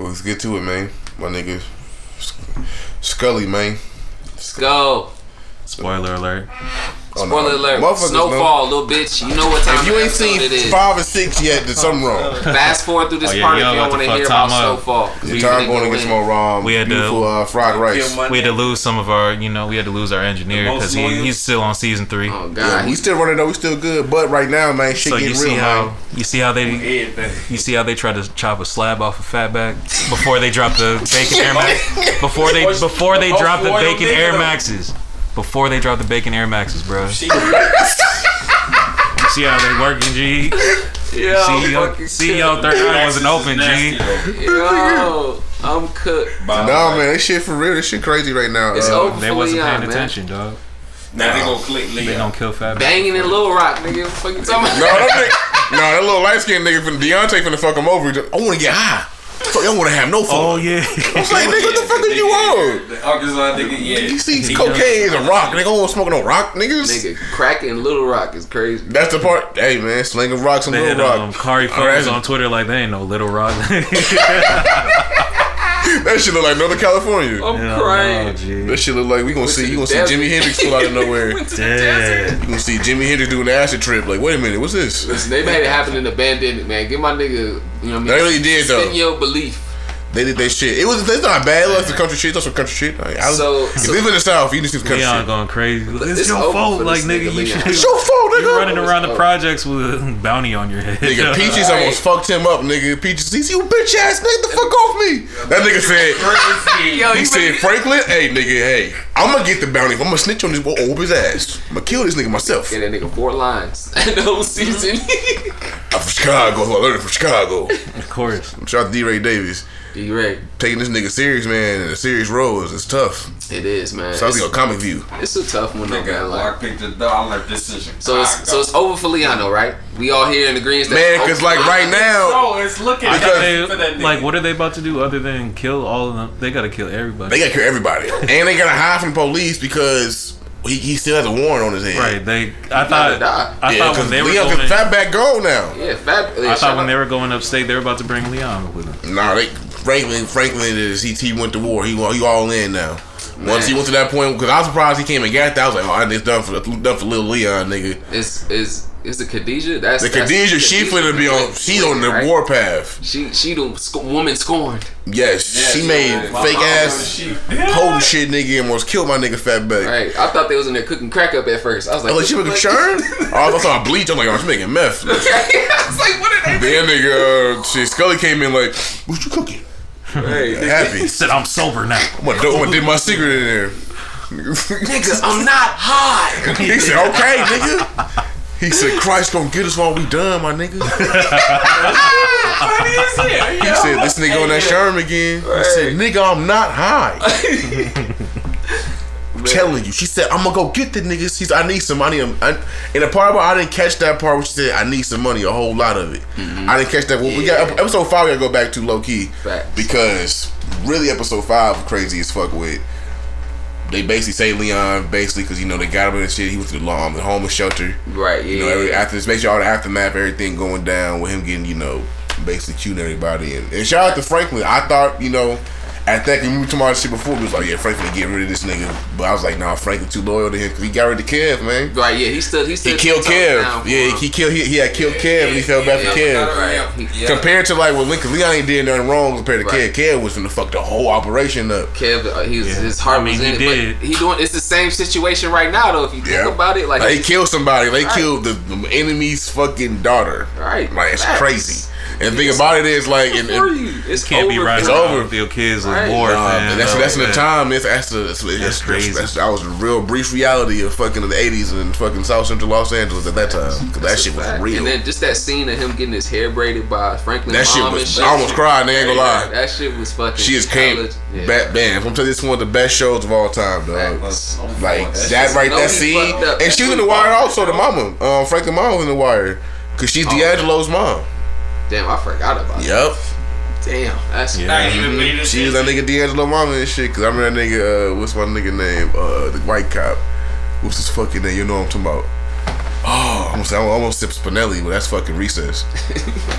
Well, let's get to it, man. My nigga Scully, man. Let's go. Spoiler alert. Oh, no. Spoiler alert. Motherfuckers Snowfall, little bitch. You know what time it is? If you ain't episode seen it is. five or six yet, then something wrong. Fast forward through this Oh, yeah, part you if you don't don't want to to fuck hear about up. Snowfall. Your We time really going to get some more um, We had to- uh, fried rice. We had to lose some of our, you know, we had to lose our engineer because he, he's still on season three. Oh Yeah, God, we he- still running though. We still good, but right now, man, shit So you getting see real, how man. you see how they you see how they tried to chop a slab off a fatback before they drop the bacon air max before they before they drop the bacon air maxes before they drop the bacon air maxes, bro. You see how they working, G? Yo, CEO fucking CEO third eye wasn't open, G. cooked. Yo, I'm cooked. No, man, this shit for real. This shit crazy right now. It's Uh, over They for wasn't Leon, paying man. attention, dog. now they gonna click They Leon. gonna kill fatback. Banging in Little Rock, nigga. What you talking No, about? that nigga, no, that little light skinned nigga from Deontay finna fuck him over. He just, I want to get high. Fuck, I want to have no fun. Oh yeah. I was like, nigga, what the fuck are you on? The Arkansas nigga, yeah. You see, cocaine is a rock. Nigga, I don't want smoking no rock, niggas. Nigga, cracking Little Rock is crazy. That's the part. Hey, man, slinging rocks and little had rock. um, Kari All right. on Twitter like they ain't no little rock. That shit look like Northern California. I'm Hell crying. no, That shit look like we gonna Went see. the You gonna see desert. Jimi Hendrix pull out of nowhere. Went to the desert. Dead. You gonna see Jimi Hendrix doing the acid trip. Like, wait a minute, what's this? Listen, they made it happen in the pandemic, man. Give my nigga, you know what I mean? They really did, though. Suspend your belief. They did that shit. It was. It's not bad. It was some country shit. That's some country shit. Like, I, So- if so- you live in the south, you need some country Leon shit. going crazy. It's, It's your fault, like nigga. nigga, You should. It's your fault, nigga. You nigga. running around the projects with a bounty on your head. Nigga, Peaches Right. almost fucked him up, nigga. Peaches, he's you bitch ass nigga, the fuck off me. That nigga said, Yo, he you said, Franklin, hey nigga, hey, I'm gonna get the bounty. If I'm gonna snitch on this boy, whoop his ass. I'm gonna kill this nigga myself. Get that nigga four lines. the whole season. I'm from Chicago, I learned it from Chicago. Of course. Shout out to DeRay Davis. You ready? Taking this nigga serious, man, in a serious role is it's tough. It is, man. So I was It's, gonna comic view. it's a tough one, though, Nigga, man. Like, Mark picked the dollar decision. so it's so it's over for Leano, right? We all here in agreement. that- Man, cause like right now, Oh, it's looking Because- They- for that nigga. like, what are they about to do other than kill all of them? They gotta kill everybody. they gotta kill everybody. and they gotta hide from police because he, he still has a warrant on his head. right. They. I gotta thought. die. I yeah, thought when they were Leon, going. cause Fatback gone now. Yeah, fab. I thought when they were going upstate, they were about to bring Leon with them. Nah, they Franklin Franklin is he, he went to war. He he all in now. Once he went to that point, because I was surprised he came and got that. I was like, oh, it's done for done for little Leon, nigga. Is is is the Khadijah? That's The that's- Khadijah, she finna be on. She's on the right? warpath. She she the sc- woman scorned. Yes, Yeah, she she made fake ass she- holding shit, nigga, and almost killed my nigga Fat Fatback. Right. I thought they was in there cooking crack up at first. I was like, was like, she making churn? Oh, I thought I bleach. I'm like, oh, she making meth. I was like, what are they? Then nigga, uh, shit, Scully came in like, what you cooking? Right. Happy. He said, "I'm sober now." I'm gonna, do- I'm gonna dip my secret in there. Nigga, I'm not high. he said, okay, nigga. He said, Christ gonna get us while we done, my nigga. funny as hell. He said, this nigga on that Sherm again. He said, nigga, I'm not high. I'm telling you. She said, I'm gonna go get the niggas. She's, I need some money. I'm, I, and the part about I didn't catch that part where she said, I need some money, a whole lot of it. I didn't catch that. Well, we got episode five. We gotta go back to low key Facts. because really episode five crazy as fuck with. They basically say Leon basically because you know they got him in the shit. He went to the um, the homeless shelter. Right. Yeah. You know, every, after this, basically all the aftermath, everything going down with him getting, you know, basically shooting everybody. And, and shout out to Franklin. I thought, you know, at that, we were talking about this shit before. We was like, yeah, Franklin get rid of this nigga. But I was like, nah, Franklin too loyal to him because he got rid of Kev, man. right. Yeah. He stood. He He killed ten Kev. Yeah, him. he killed. He, he had killed Kev and he fell back for yeah, Kev. Right. Yeah. Compared to like when Lincoln Leon ain't did nothing wrong compared to Right. Kev. Kev was the fuck the whole operation up. Kev, uh, he was, Yeah. his heart I mean, was in he it. did. But he doing. It's the same situation right now, though. If you think about it, like, Like, they killed somebody. They Right. killed the, the enemy's fucking daughter. Right. Like it's Facts. crazy. And the thing about it is like, and, for and you. It's Can't over be right. It's over. With your kids with Right. war, Nah, man. that's that's in the man. time. That's that's the that's, that's, that's, crazy. that's, that was a real brief reality of fucking the '80s and fucking South Central Los Angeles at that time. 'Cause that shit was Fact. real. And then just that scene of him getting his hair braided by Franklin. That shit was- and I almost cried, they ain't gonna lie. That shit was fucking. she is came college. Yeah. back bam. I'm telling you, this is one of the best shows of all time, dog. Facts. Like That that right, that scene, and she was in the wire also. The mama, um, Franklin mom was in the wire, cause she's D'Angelo's mom. Damn, I forgot about it. Yep, that. Damn, that's Yeah. I ain't even believe this she was that nigga D'Angelo mama and shit. Cause I remember that nigga. Uh, what's my nigga name? Uh, the white cop. What's his fucking name? You know what I'm talking about? Oh almost, I almost sip Spinelli, but that's fucking recess.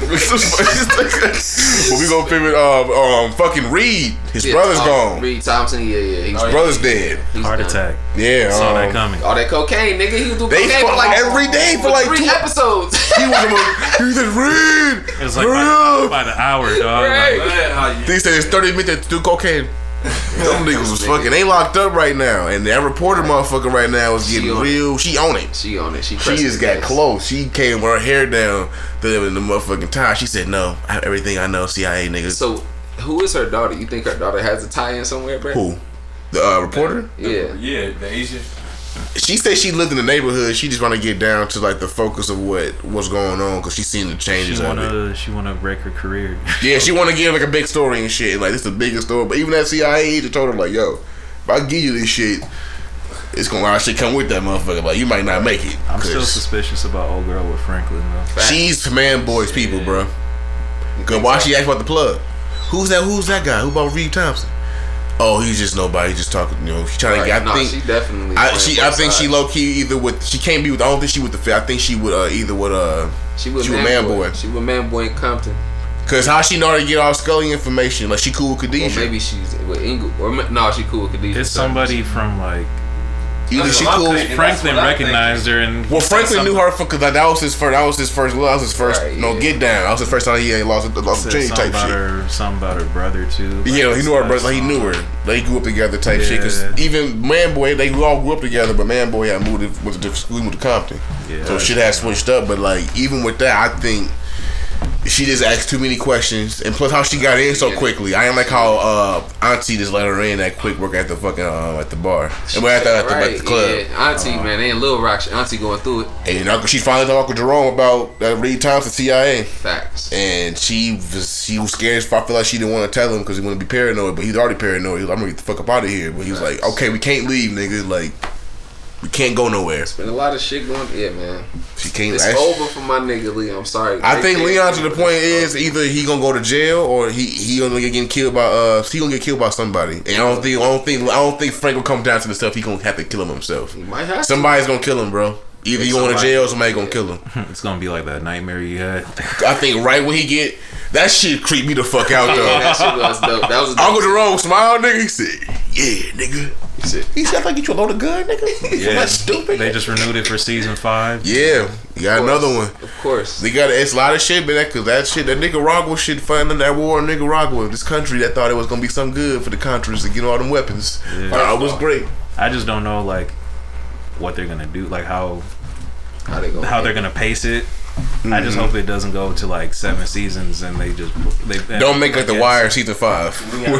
but we gonna pivot. Um, um, fucking Reed. His Yeah, brother's um, gone. Reed Thompson, yeah, yeah. He's, Oh, yeah. Brother's dead. he's Heart done. attack. Yeah. Saw um, that coming. All that cocaine, nigga. He was doing They cocaine for like every day for like three two- episodes. He was. a- He said, "Reed, It was like by, by the hour, dog. Right. Like, Man, how you- They said it's 30 minutes to do cocaine. Them niggas was fucking. They locked up right now, and that reporter motherfucker right now is She getting it. real. She on it. She on it. She She just got ass. close. She came with her hair down to them in the motherfucking tie. She said, "No, I have everything I know. CIA niggas." So, who is her daughter? You think her daughter has a tie-in somewhere, bro? Who? The uh, reporter? Yeah. Yeah, the Asian. She said she lived in the neighborhood. She just want to get down to like the focus of what what's going on because she seen the she changes of it. wanna she wanna break her career. Yeah, she want to give like a big story and shit. Like this is the biggest story. But even that CIA agent told her like, "Yo, if I give you this shit, it's gonna a lot of shit come with that motherfucker. Like you might not make it." I'm still suspicious about old girl with Franklin though. She's man boys people, bro. Cause why so? she asked about the plug? Who's that? Who's that guy? Who about Reed Thompson? Oh, he's just nobody. Just talking. You know, she trying Right. to get. I no, think. she definitely. I, she, I both think she low key either with she can't be with I don't think she with the fit. I think she would uh, either with uh She was she was man, man boy. boy. She was man boy in Compton. cause how she know how to get all Scully information like she cool with Or Khadijah. maybe she's with Ingle. Or ma- no, she cool with Khadijah. It's somebody from like either she what cool. Franklin recognized her and Well, Franklin knew her because like, that was his first. That was his first. That was his first. Right, no, yeah. get down. That was his first time he ain't lost lost a said chain something type about shit. her something about her brother too. Like, Yeah, he knew her brother. Like, he knew her. They grew up together type shit. Cause even Man Boy, they all grew up together. But Man Boy had moved to, went to different school, moved to Compton. Yeah. so shit had switched up. But like even with that, I think she just asked too many questions. And plus, how she got in so quickly. I ain't like how uh, Auntie just let her in that quick. Work at the fucking uh, at the bar. And we're at the, at the, at the club. Yeah, Auntie, man, they in Little Rock. Auntie going through it. And Uncle, she finally told Uncle Jerome about that Reed Thompson CIA. Facts. And she was she was scared. I feel like she didn't want to tell him because he wanted to be paranoid. But he's already paranoid. He was like, I'm gonna get the fuck up out of here. But he was like, okay, we can't leave, nigga. Like, we can't go nowhere. It's Been a lot of shit going. Yeah, man. She can't. It's I, over for my nigga Lee. I'm sorry. I Right think there. Leon to the point is either he gonna go to jail or he he gonna get getting killed by uh he gonna get killed by somebody. And I don't think I don't think I don't think Frank will come down to the stuff. He gonna have to kill him himself. He might have to. Somebody's gonna kill him, bro. Either he going to jail or somebody gonna kill him. It's gonna be like that nightmare you had. I think right when he get that shit creep me the fuck out Yeah, though. that shit was dope. That was. Uncle Jerome smiled, nigga. He said, "Yeah, nigga." He said, He said, "I think you should load a gun, nigga." Yeah, that's stupid. They just renewed it for season five. yeah, you got another one. Of course. They got it's a lot of shit, but that cause that shit, that Nicaragua shit, fighting that war in Nicaragua, this country that thought it was gonna be something good for the Contras to get all them weapons. Yeah. Uh, it was great. I just don't know like what they're gonna do, like how How they go? how they're gonna pace it. I just mm-hmm. hope it doesn't go to like seven seasons and they just they Don't make like the Wire season five.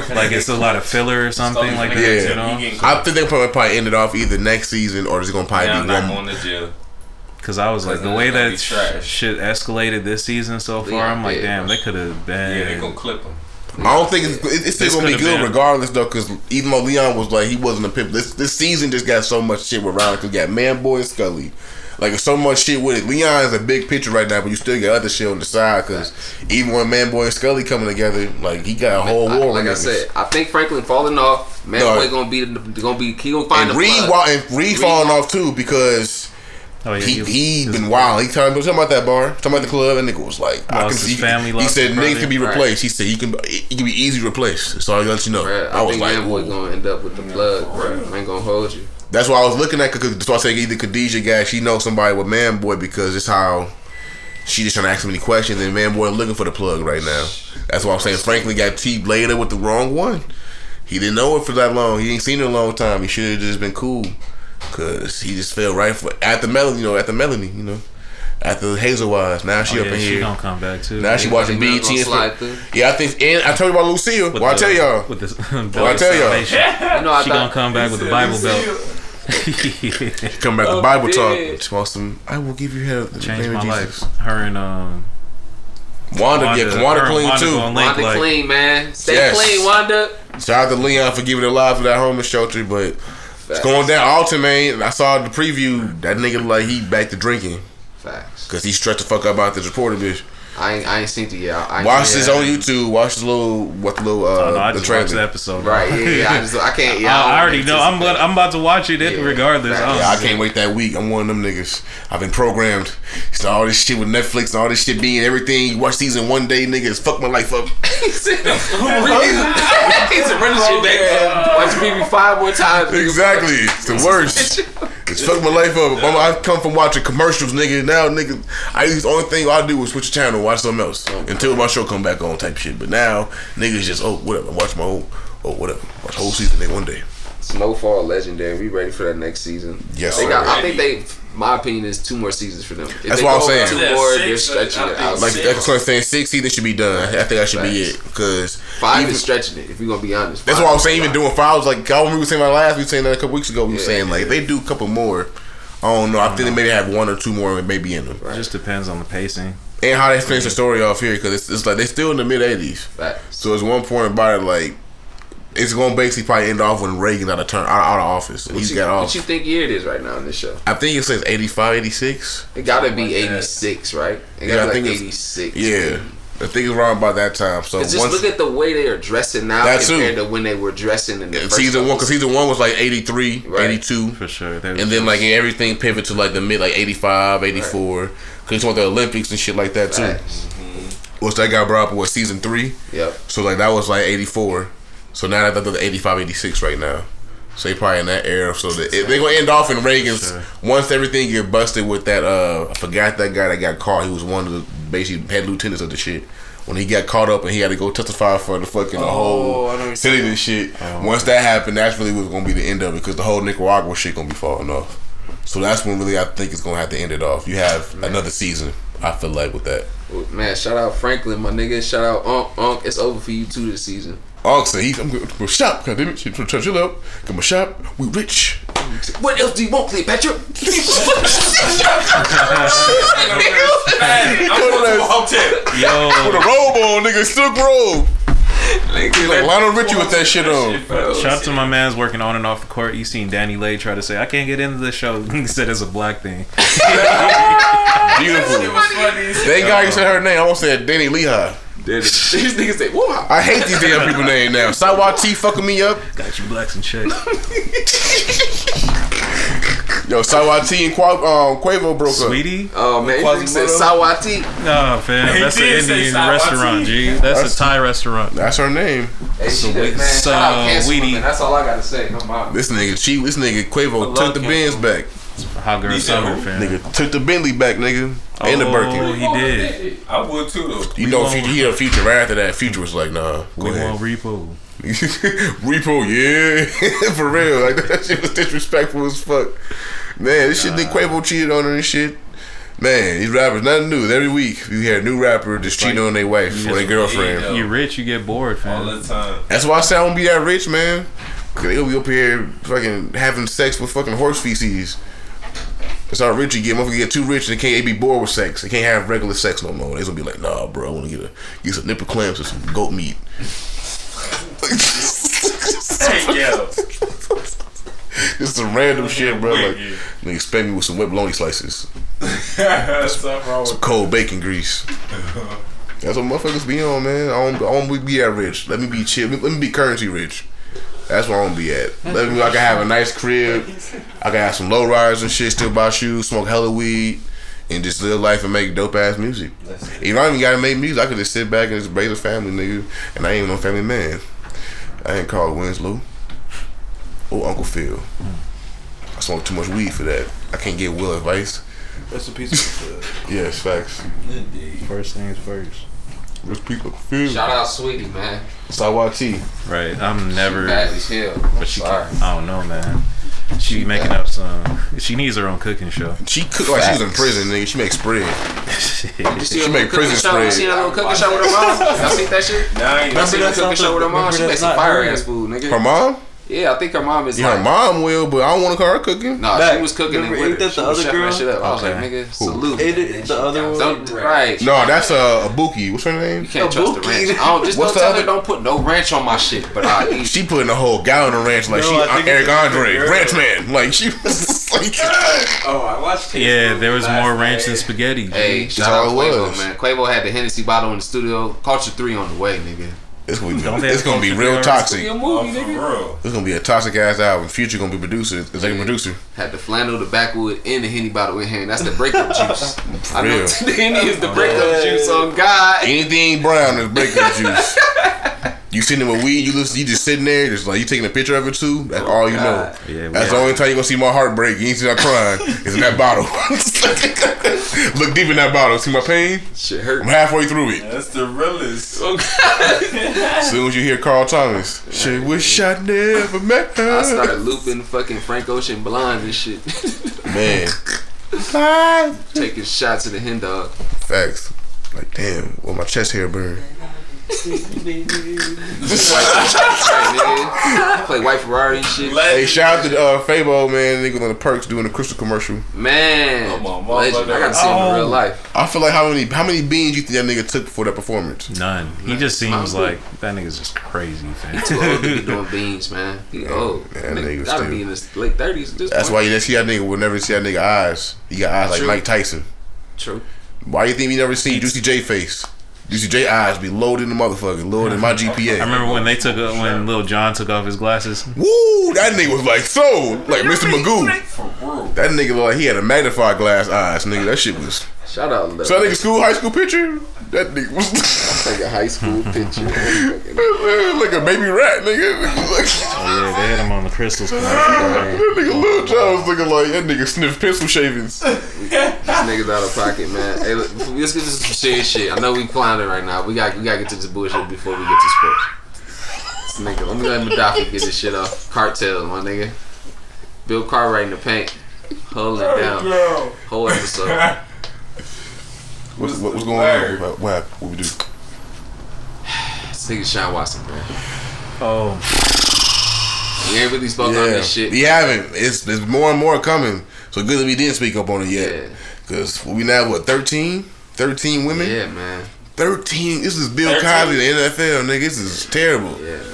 Like it's a lot of filler or something like that. Yeah. You know, I think they'll probably, probably end it off either next season or it's gonna probably Yeah, I'm be one. going to jail. because I was like the way that sh- shit escalated this season so far. Yeah, I'm like, yeah. damn, they could have been. Yeah, they gonna clip him. I don't think it's, it's still This gonna be good been- regardless though, because even though Leon was like he wasn't a pimp, this this season just got so much shit around. Cause you got Man Boy Scully, like so much shit with it. Leon is a big picture right now, but you still got other shit on the side. Cause even when Manboy and Scully coming together, like he got a whole I- war. like with I niggas. said, I think Franklin falling off. Manboy No. gonna be gonna be he gonna find and the Reed, plug. wa- and Reed falling off too because Oh yeah, he he his- been wild. He talking, talking about that bar, talking about the club, and nigga was like, I can see. his family, he said his niggas can be Right. replaced. He said he can he can be easy replaced. So I let you know. Bruh, I, I, was think like, Man Boy gonna end up with the plug, bro. I ain't gonna hold you. That's why I was looking at. Cause that's why I say either Khadijah guy, she knows somebody with Man Boy because it's how she just trying to ask many questions, and Man Boy looking for the plug right now. That's why I'm saying Franklin got T later with the wrong one. He didn't know it for that long. He ain't seen it in a long time. He should have just been cool, cause he just fell right for at the Melanie, you know, at the Melanie, you know, at the Hazel Wise. Now she oh, up yeah, in she here. gonna come back too. Now she watching I think BET. And slide. Yeah, I think. And I told you about Lucille. With Well, I tell y'all. with this. Well, I tell y'all. You know, I She thought gonna come back with the Bible belt. Come back to Oh, Bible talk. yeah. She wants some. I will give you hair. Changed my life. Her and um. Wanda, yeah, Wanda- Wanda her and clean Wanda too. Wanda like- clean, man. Stay Yes. clean, Wanda. Shout out to Leon for giving it life for that homeless shelter, but it's going down. Alton, man. I saw the preview. That nigga like he back to drinking Facts. because he stressed the fuck up out about this reporter bitch. I ain't, I ain't seen it yet. I Watch seen this on YouTube. Watch the little what the little uh Oh, no, I the just watched the trailer. episode. Right, yeah, yeah. I, just, I can't. Yeah, I, don't I already know. I'm anticipate. about, I'm about to watch it Yeah, regardless. facts. I Yeah, I can't wait that week. I'm one of them niggas. I've been programmed. So all this shit with Netflix and all this shit being everything. You watch these in one day, niggas fuck my life up. He said, he said, run the shit back. Watch BB five more times. Exactly. It's the worst. It's fucked my life up. I'm- I come from watching commercials, nigga. Now, nigga, I use the only thing I do is switch the channel, watch something else until my show come back on, type shit. But now, niggas just oh whatever, watch my whole oh whatever, watch whole season nigga one day. Snowfall legendary. We ready for that next season? Yes, they sir. got. I think they. My opinion is two more seasons for them. If That's they what I'm go saying. Two Yeah, more, six, they're stretching it out. Like six. that's what I'm saying. Six seasons should be done. I think that should be it because five even- is stretching it. If we're gonna be honest, That's what I'm saying. a Even lot. doing was like I remember we were saying that last. We were saying that a couple weeks ago. We were Yeah, saying like if they do a couple more. I don't know. I think they mm-hmm. maybe have one or two more maybe in them. It just depends on the pacing. And how they finish the story off here because it's, it's like they're still in the mid '80s. Facts. So it's one point about it like it's going to basically probably end off when Reagan out of turn out, out of office What he's you, got off. what you think year it is right now in this show? I think it says 85, 86. It gotta be like eighty six, right? It Yeah, I gotta think be it's- like eighty six. Yeah, I think it's around about that time. So just once look at the way they are dressing now That too. compared to when they were dressing in the first season one, because season one was like 83, Right. 82. For sure. They- And then like everything pivot to like the mid like 85, 84. Because you want the Olympics and shit like that too. Facts. Which that got brought up with season three. Yep. So like that was like 84. So now that they're 85, 86 right now. So they probably in that era. So they, they're gonna end off in Reagan's Sure. once everything get busted with that. uh I forgot that guy that got caught. He was one of the basically head lieutenants of the shit. When he got caught up and he had to go testify for the fucking Oh, I whole what city and shit. Once that happened, that's really was gonna be the end of it because the whole Nicaragua shit gonna be falling off. So that's when really I think it's gonna have to end it off. You have another season. I feel like with that. Man, shout out Franklin, my nigga. Shout out Unc. Unc, it's over for you too this season. Unc said he's I'm going to go shop. God damn it, chill chill out. Come to shop. We rich. What else do you want, Cleopatra? Man, I'm going to a hotel. Yo, With a robe on, nigga. Silk robe. He's like Lionel Richie with that shit on. shout out to my man's working on and off the court. You seen Danny Lay try to say, I can't get into the show. He said it's a black thing. Beautiful. was funny. as Thank God you said her name. I almost said Danny Lehigh. These niggas say, "Whoa." I hate these damn people name now. Saweetie fucking me up. Got you blacks in check. Yo, Saweetie and Qua- um, Quavo broke up. Sweetie? Oh man, this nigga said Sawati. No, fam. He That's an Indian restaurant, G. That's, That's- a Thai restaurant. That's her name. Hey, she So man. Shout out Cancer That's all I gotta say. I'm out. This nigga cheap. This nigga Quavo took the Kim. Benz back. Hot girl He said summer, who? fam. Nigga took the Bentley back, nigga. And the Oh, Birkin. he did. I would too though. You know, won't- future, he had a future right after that. Future was like, nah, go We ahead. want repo. Repo, yeah, for real. Like that shit was disrespectful as fuck. Man, this shit. Did Quavo cheated on her and shit. Man, these rappers, nothing new. Every week you hear a new rapper just cheating on their wife or their girlfriend. Yeah. You rich, you get bored, All fam. the time. That's why I say I don't be that rich, man. Cause they gonna be up here fucking having sex with fucking horse feces. That's how rich you get. Motherfucker get too rich and they can't they be bored with sex. They can't have regular sex no more. They gonna be like, nah, bro, I wanna get a get some nipple clamps or some goat meat. Hey, yo. Just some random shit, bro. Like, nigga, expect me with some whipped bologna slices, wrong with cold bacon grease. That's what motherfuckers be on, man. I don't, I don't be that rich. Let me be chill. Let me be currency rich. That's where I'm gonna be at. Let me. I can have a nice crib. I can have some low riders and shit. Still buy shoes, smoke hella weed, and just live life and make dope ass music. If I don't even gotta make music, I could just sit back and just raise a family, nigga. And I ain't even no family man. I ain't called Winslow or Uncle Phil. I smoke too much weed for that. I can't get Will advice. That's a piece of Yes, facts. Indeed. First things first. Rich people, Uncle Phil. Shout out Sweetie, man. Sawati. Right. I'm never. Bad as hell. But she Sorry. can't, I don't know, man. She be making up some. She needs her own cooking show. She cook like she was in prison, nigga. She makes bread. She make little prison show? You spread. see that little cooking show with her mom? Y'all see that shit? Nah, I ain't Y'all see Remember that cooking show with her mom? She makes some fire ass food, nigga. Her mom? Yeah, I think her mom is Yeah, her mom will, but I don't want to call her cooking. Nah, Back. she was cooking Remember, and with ain't that She the was other chefing that girl? shit up. I was like, Okay. nigga, salute. Ain't it the other one? Don't, right. No, that's uh, a Buki. What's her name? You can't A trust the ranch. I don't just What's don't the tell other- her don't put no ranch on my shit, but I eat. She putting a whole gallon of ranch like No, she I think Eric Andre, ranch man. Like she was like, Oh, I watched. Taste Yeah, there was more ranch than spaghetti. G. Hey, That's shout all out it Quavo, was. man. Quavo had the Hennessy bottle in the studio. Culture three on the way, nigga. It's gonna be, Don't it's gonna be real there? toxic. Your Oh, for real. It's gonna be a toxic ass album. Future gonna be producer, executive producer. Had the flannel, the backwood, and the Henny bottle in hand. That's the breakup juice. I know real. the Henny is the breakup juice on God. Anything brown is breakup juice. You sitting there with weed, you listen, you just sitting there, just like you taking a picture of it too. That's oh, all you know. Yeah, That's the only time you are gonna see my heart break. You ain't see that crying. It's in that bottle. Look deep in that bottle. See my pain? Shit hurt. I'm halfway through it. That's the realest. Oh, As soon as you hear Carl Thomas, shit, wish I never met her. I started looping fucking Frank Ocean Blonde and shit. Man, Taking shots at the hen dog. facts. Like, damn, well, my chest hair burn. Right, nigga. Play White Ferrari and shit. Hey, shout out to uh, Fabo, man. Niggas on the perks doing the crystal commercial. Man, Come on, legend. I got to see him in real life. I feel like how many how many beans you think that nigga took for that performance? None. He just seems like that nigga's just crazy, fam. Too old to be doing beans, man. He old. yeah, Nigga nigga gotta still- be in his late thirties. That's why you never see that nigga will never see that nigga eyes. He got eyes like True. Mike Tyson. True. Why you think we never see Juicy J face? Juicy J eyes be loaded in the motherfucker, lower than my GPA. I remember when they took uh, when Lil Jon took off his glasses. Woo, that nigga was like so, like Mr. Magoo. For real. That nigga looked like he had a magnified glass eyes, nigga. That shit was. Shout out Lil. So that nigga school, high school picture. That nigga was Like a high school picture. like a baby rat, nigga. Oh yeah, they had him on the crystals. that nigga Lil Jon was looking like that nigga sniffed pencil shavings. These niggas out of pocket, man. Hey, look, let's get to some serious shit. I know we clowning right now. We got we gotta get to this bullshit before we get to sports. This nigga, let me let Madafi get this shit off. Cartel, my nigga. Bill Cartwright in the paint, holding it down. Whole episode. What's, what, what's going on? What, what happened? What we do? This nigga Sean Watson, man. Oh, We ain't really spoke on this shit. We haven't. It's there's more and more coming. So good that we didn't speak up on it Yeah, yet. Cause we now what 13? 13 women? yeah, man. 13. This is Bill 13? Cosby, the NFL, nigga. This is terrible. Yeah, man.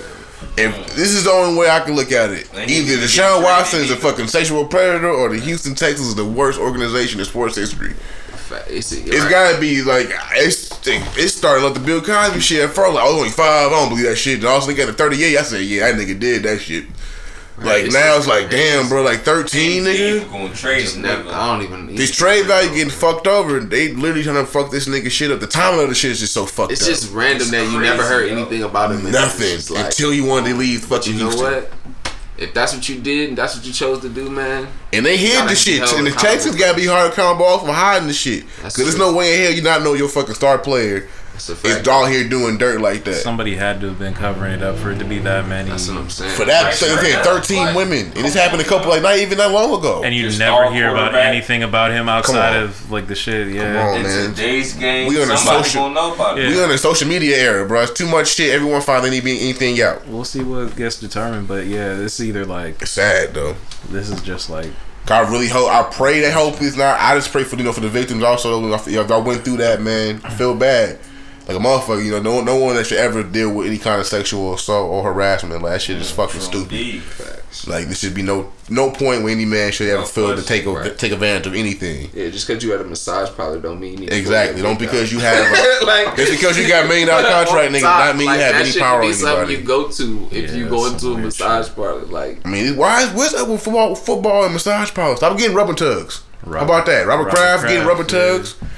If this is the only way I can look at it, either need to Deshaun Watson is a fucking sexual predator, or the Houston Texans is the worst organization in sports history. Fa- It's, It's gotta be like it's it's starting like the Bill Cosby shit. At first, like I was only five. I don't believe that shit. And also, got to thirty eight. I said, yeah, that nigga did that shit. Like it's- now, it's like damn, bro. Like thirteen, nigga. People gonna trade Just never. I don't even. This trade value getting fucked over. They literally trying to fuck this nigga shit up. The timing of the shit is just so fucked It's up. just random that you never heard yo. anything about him. nothing like, until you wanted to leave fucking you know Houston. what? If that's what you did, and that's what you chose to do, man. And they hid the shit. And the. Texans gotta be hard accountable for hiding the shit. Cause there's no way in hell you not know your fucking star player That's a all here doing dirt like that. somebody had to have been covering it up for it to be that many. That's what I'm saying. For that, Right, same right, right. 13 Right. women. And this happened a couple, like, not even that long ago. And you Just never hear about anything about him outside of like the shit. Yeah. Come on. In man. today's game, We on a somebody social- gonna know about it. Yeah. we on a social media era, bro. It's too much shit. Everyone find any, anything out. We'll see what gets determined, but yeah, this either like It's sad, though. this is just like I really hope. I pray that hope is not. I just pray for you know for the victims also. If y'all went through that, man, I feel bad. Like a motherfucker, you know, no no one that should ever deal with any kind of sexual assault or harassment. Like that shit is fucking stupid. Like there should be no no point where any man should ever No feel to take a, right. take advantage of anything. Yeah, just because you had a massage parlor don't mean you need to Exactly. Don't because you have a, like just because you got a million dollar contract, nigga, top, not mean you like, have that any shit power could on be something you go to if Yeah, you go into a some weird massage parlor. Like I mean, why is what's up with football, football and massage parlors? Stop getting rubber tugs. How about that? Robert, Robert Kraft getting Kraft, rubber yeah.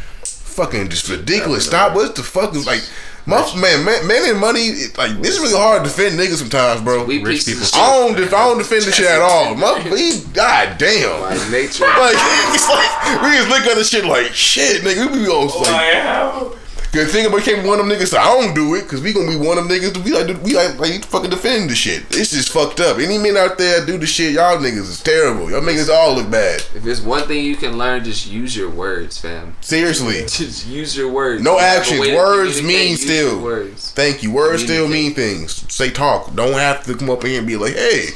Tugs. Fucking just ridiculous. Stop. What's the fuck is like, my, man, man, man, and money. it- Like this is really hard to defend niggas sometimes, bro. we Rich people of I don't, def- I don't defend this shit at all. My, we, God damn. Like nature. Like, like we just look at this shit like shit, nigga. We be on Oh, like, I am. Good thing about became one of them niggas. So I don't do it because we gonna be one of them niggas. We like we like like fucking defend the shit. It's just fucked up. Any men out there do the shit, y'all niggas is terrible. Y'all niggas all look bad. If it's one thing you can learn, just use your words, fam. Seriously. Just use your words. No You actions. Words mean use still. your Words. Thank you. Words still mean things. Say talk. Don't have to come up here and be like, "Hey,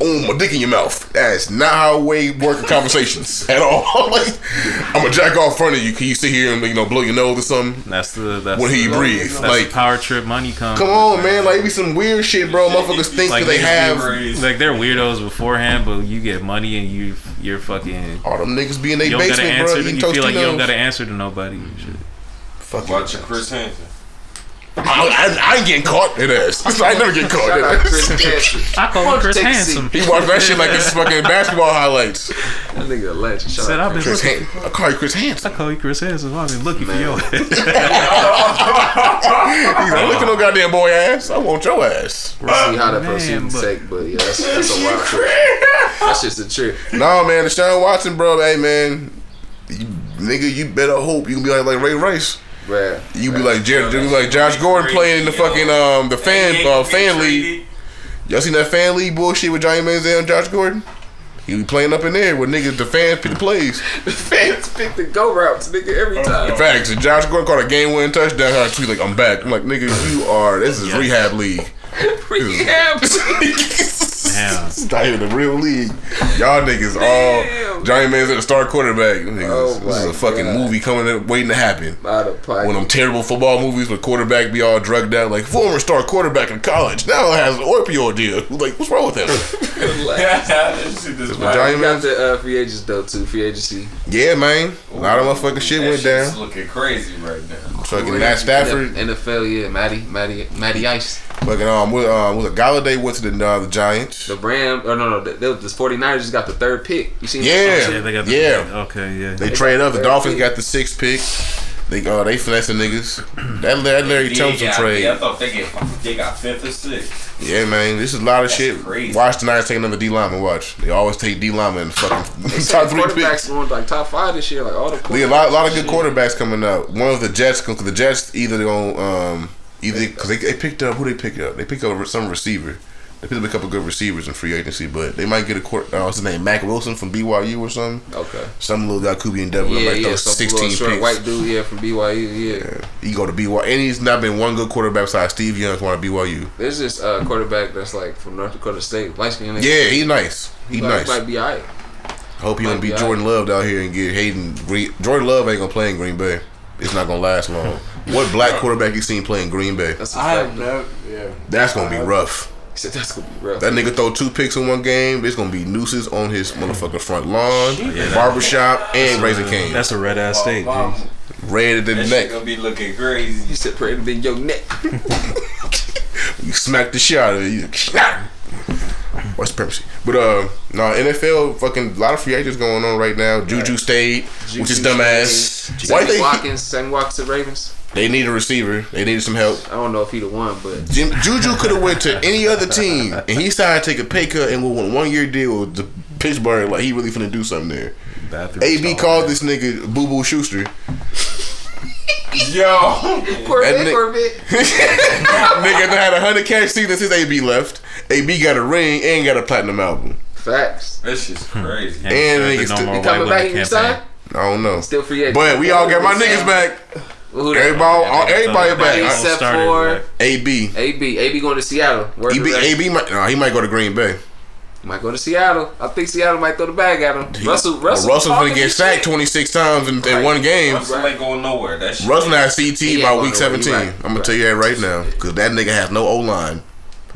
oh my dick in your mouth." That's not how we work in conversations at all. like, I'm gonna jack off in front of you. Can you sit here and you know blow your nose or something That's the that's when he the, breathe? That's Like, the power trip money comes. come with, on, man. Like, it be some weird shit, bro. Motherfuckers think Like, they niggas have Like they're weirdos beforehand, but you get money and you you're fucking. all them niggas be in their You don't gotta basement, bro. answer. To, Eating you feel like you don't gotta answer to nobody. and shit. Fuck you. Watch your Chris Hansen. I, I, I ain't getting caught. It is. I ain't never get caught. Shout It out Chris is. Hansen. I call him Chris you take a Handsome. He watched that shit like it's fucking basketball highlights. That nigga a legend. Shout Said out I've been Chris looking. Han- I call you Chris Hansen. I call you Chris Handsome. I've been looking for Man. your He's like, look at no goddamn boy ass. I want your ass. see how that Man, proceeds but- take, but yeah, that's, that's a wild trip. That's just a trip. No, man, Deshaun Watson, bro. Hey, man, you, nigga, you better hope you can be like like Ray Rice. Bruh. You be like Jared, you be like Josh Gordon playing in the fucking um the fan uh, fan league. Y'all seen that fan league bullshit with Johnny Manziel and Josh Gordon? He be playing up in there with niggas. The fans pick the plays. The fans pick the go routes, nigga, every time. Facts. And Josh Gordon caught a game winning touchdown. I tweet like I'm back. I'm like nigga, you are. This is rehab league. Rehab. Damn. This is not even the real league. Y'all niggas all Damn. Johnny Manziel the star quarterback. Niggas, Oh this is a fucking God. movie coming up, waiting to happen. Out of pocket. One of them terrible football movies where quarterback be all drugged out, like former star quarterback in college now has an opioid deal. Like, what's wrong with him? this shit is But Johnny You got the uh, free agents though too. Free agency. yeah, man, a lot of motherfucking shit That went shit's down. looking crazy right now. Fucking Matt Stafford, NFL, yeah, Matty, Matty, Matty Ice. fucking um, with, um, with a Golladay went to the uh, the Giants. The Ram, or no, no, the, the, the 49ers just got the third pick. You seen? Yeah. Yeah, they got the Yeah. Okay, yeah. They traded up. The third Dolphins pick. got the sixth pick. They oh, they finessing niggas. That, that Larry Yeah, Thompson yeah, trade. Yeah, I thought they get they got fifth or sixth. Yeah, man, this is a lot of That's shit. crazy. Watch the Niners take another D lineman. Watch, they always take D lineman in the fucking They said top three quarterbacks picks. going like top five this year. Like all the We a lot, a lot of good Shit. quarterbacks coming up. One of the Jets, because the Jets either they going um either because they, they picked up who they picked up. They picked up some receiver. They picked up a couple good receivers in free agency, but they might get a court. Uh, what's his name? Zach Wilson from BYU or something. Okay. Some little guy could be in Denver. Yeah, like yeah. those Some sixteen little short picks. white dude, yeah, from BYU. Yeah. He go to BYU, and he's not been one good quarterback besides Steve Young. Want to BYU? There's this uh, quarterback that's like from North Dakota State, light skin. Yeah, he's nice. He Might- nice. Might be alright. Hope he might don't be beat all Jordan Love out here and get Hayden Green. Jordan Love ain't gonna play in Green Bay. It's not gonna last long. What black quarterback you seen playing Green Bay? That's a I fact. have never. Yeah. That's gonna be rough. He said that's gonna be rough. That nigga throw two picks in one game. It's gonna be nooses on his motherfucking front lawn, barbershop, and Razor Cane. That's a red ass state. Mom, Red in the that shit neck. gonna be looking He crazy. said, "Pray to be your neck." You smack the shit out of it. You snap. What's supremacy? But uh, no NFL. Fucking a lot of free agents going on right now. Juju stayed, which is Juju dumbass. Why Sammy they? Watkins, Sammy Watkins to Ravens. They need a receiver. They needed some help. I don't know if he the one, but Jim, Juju could have went to any other team, and he decided to take a pay cut and will one year deal with the Pittsburgh. Like he really finna do something there. Bathroom AB stall. called this nigga Boo Boo Schuster. Yo, Corvette, ni- Corvette. nigga done had a hundred catch season since AB left. AB got a ring and got a platinum album. Facts. That's just crazy. And, And started niggas the still- No He Coming back, Women he campaign. signed. I don't know, Still free agent. but we all got my niggas back. Who that? Everybody, all, everybody Everybody back. except for back. AB, AB. AB going to Seattle. Word AB. AB might, no, he might go to Green Bay. might go to Seattle. I think Seattle might throw the bag at him. He- Russell, Russell, Russell's gonna get sacked twenty six times in, in Right. one game. Russell ain't going nowhere. That shit. Russell had CT by week 17. right. I'm gonna Right. tell you that right now, because that nigga has no O line.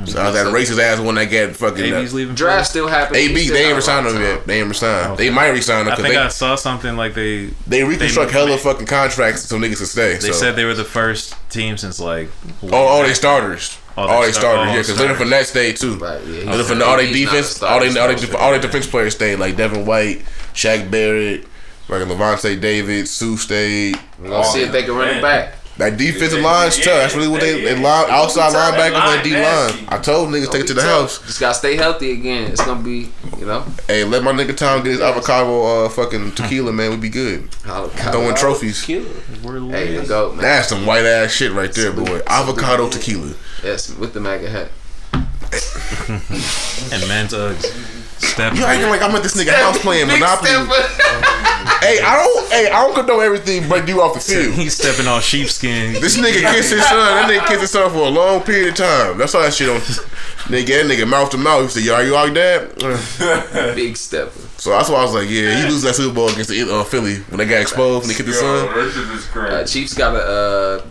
So I was that racist ass one that got fucking. AB's Uh, leaving. Draft still happening. AB, still they ain't not resigned right him yet. They ain't resigned. They might resign him I because think they I saw something like they they reconstruct they- hella fucking contracts so niggas can stay. they so. said they were the first team since like oh, all they starters. Oh, all they they start- starters, yeah, because starters. Leonard Fournette stayed too. Right, yeah, he's Leonard not- Fournette, all they he's not defense, all they, all they, all they defense players stayed, like Devin White, Shaq Barrett, like Lavonte David, Sue stayed. We're gonna see if they can run it back. That defensive Yeah, line's yeah, tough. That's really what they, they yeah. line outside That linebackers line and D line. I told niggas take it to the house. Just gotta stay healthy again. It's gonna be, you know, Hey, let my nigga Tom get his avocado uh, fucking tequila, man. We be good. Throwing trophies. Hey, the goat, man. That's some white ass shit right there, boy. Avocado tequila. Yes, with the MAGA hat. And men's Uggs. Step. You acting like I'm at this nigga house playing Big Monopoly. Hey, I don't. Hey, I don't condone everything but you off the field. He's stepping on sheepskin. This nigga kissed his son. That nigga kissed his son for a long period of time. That's all that shit on. Nigga, that nigga mouth to mouth. He said, "Yo, are you like that?" Big stepper. So that's why I was like, "Yeah, he lose that Super Bowl against the uh, Philly when they got exposed and they kicked his Yo, son." that shit is Uh, crazy. Chiefs got a uh,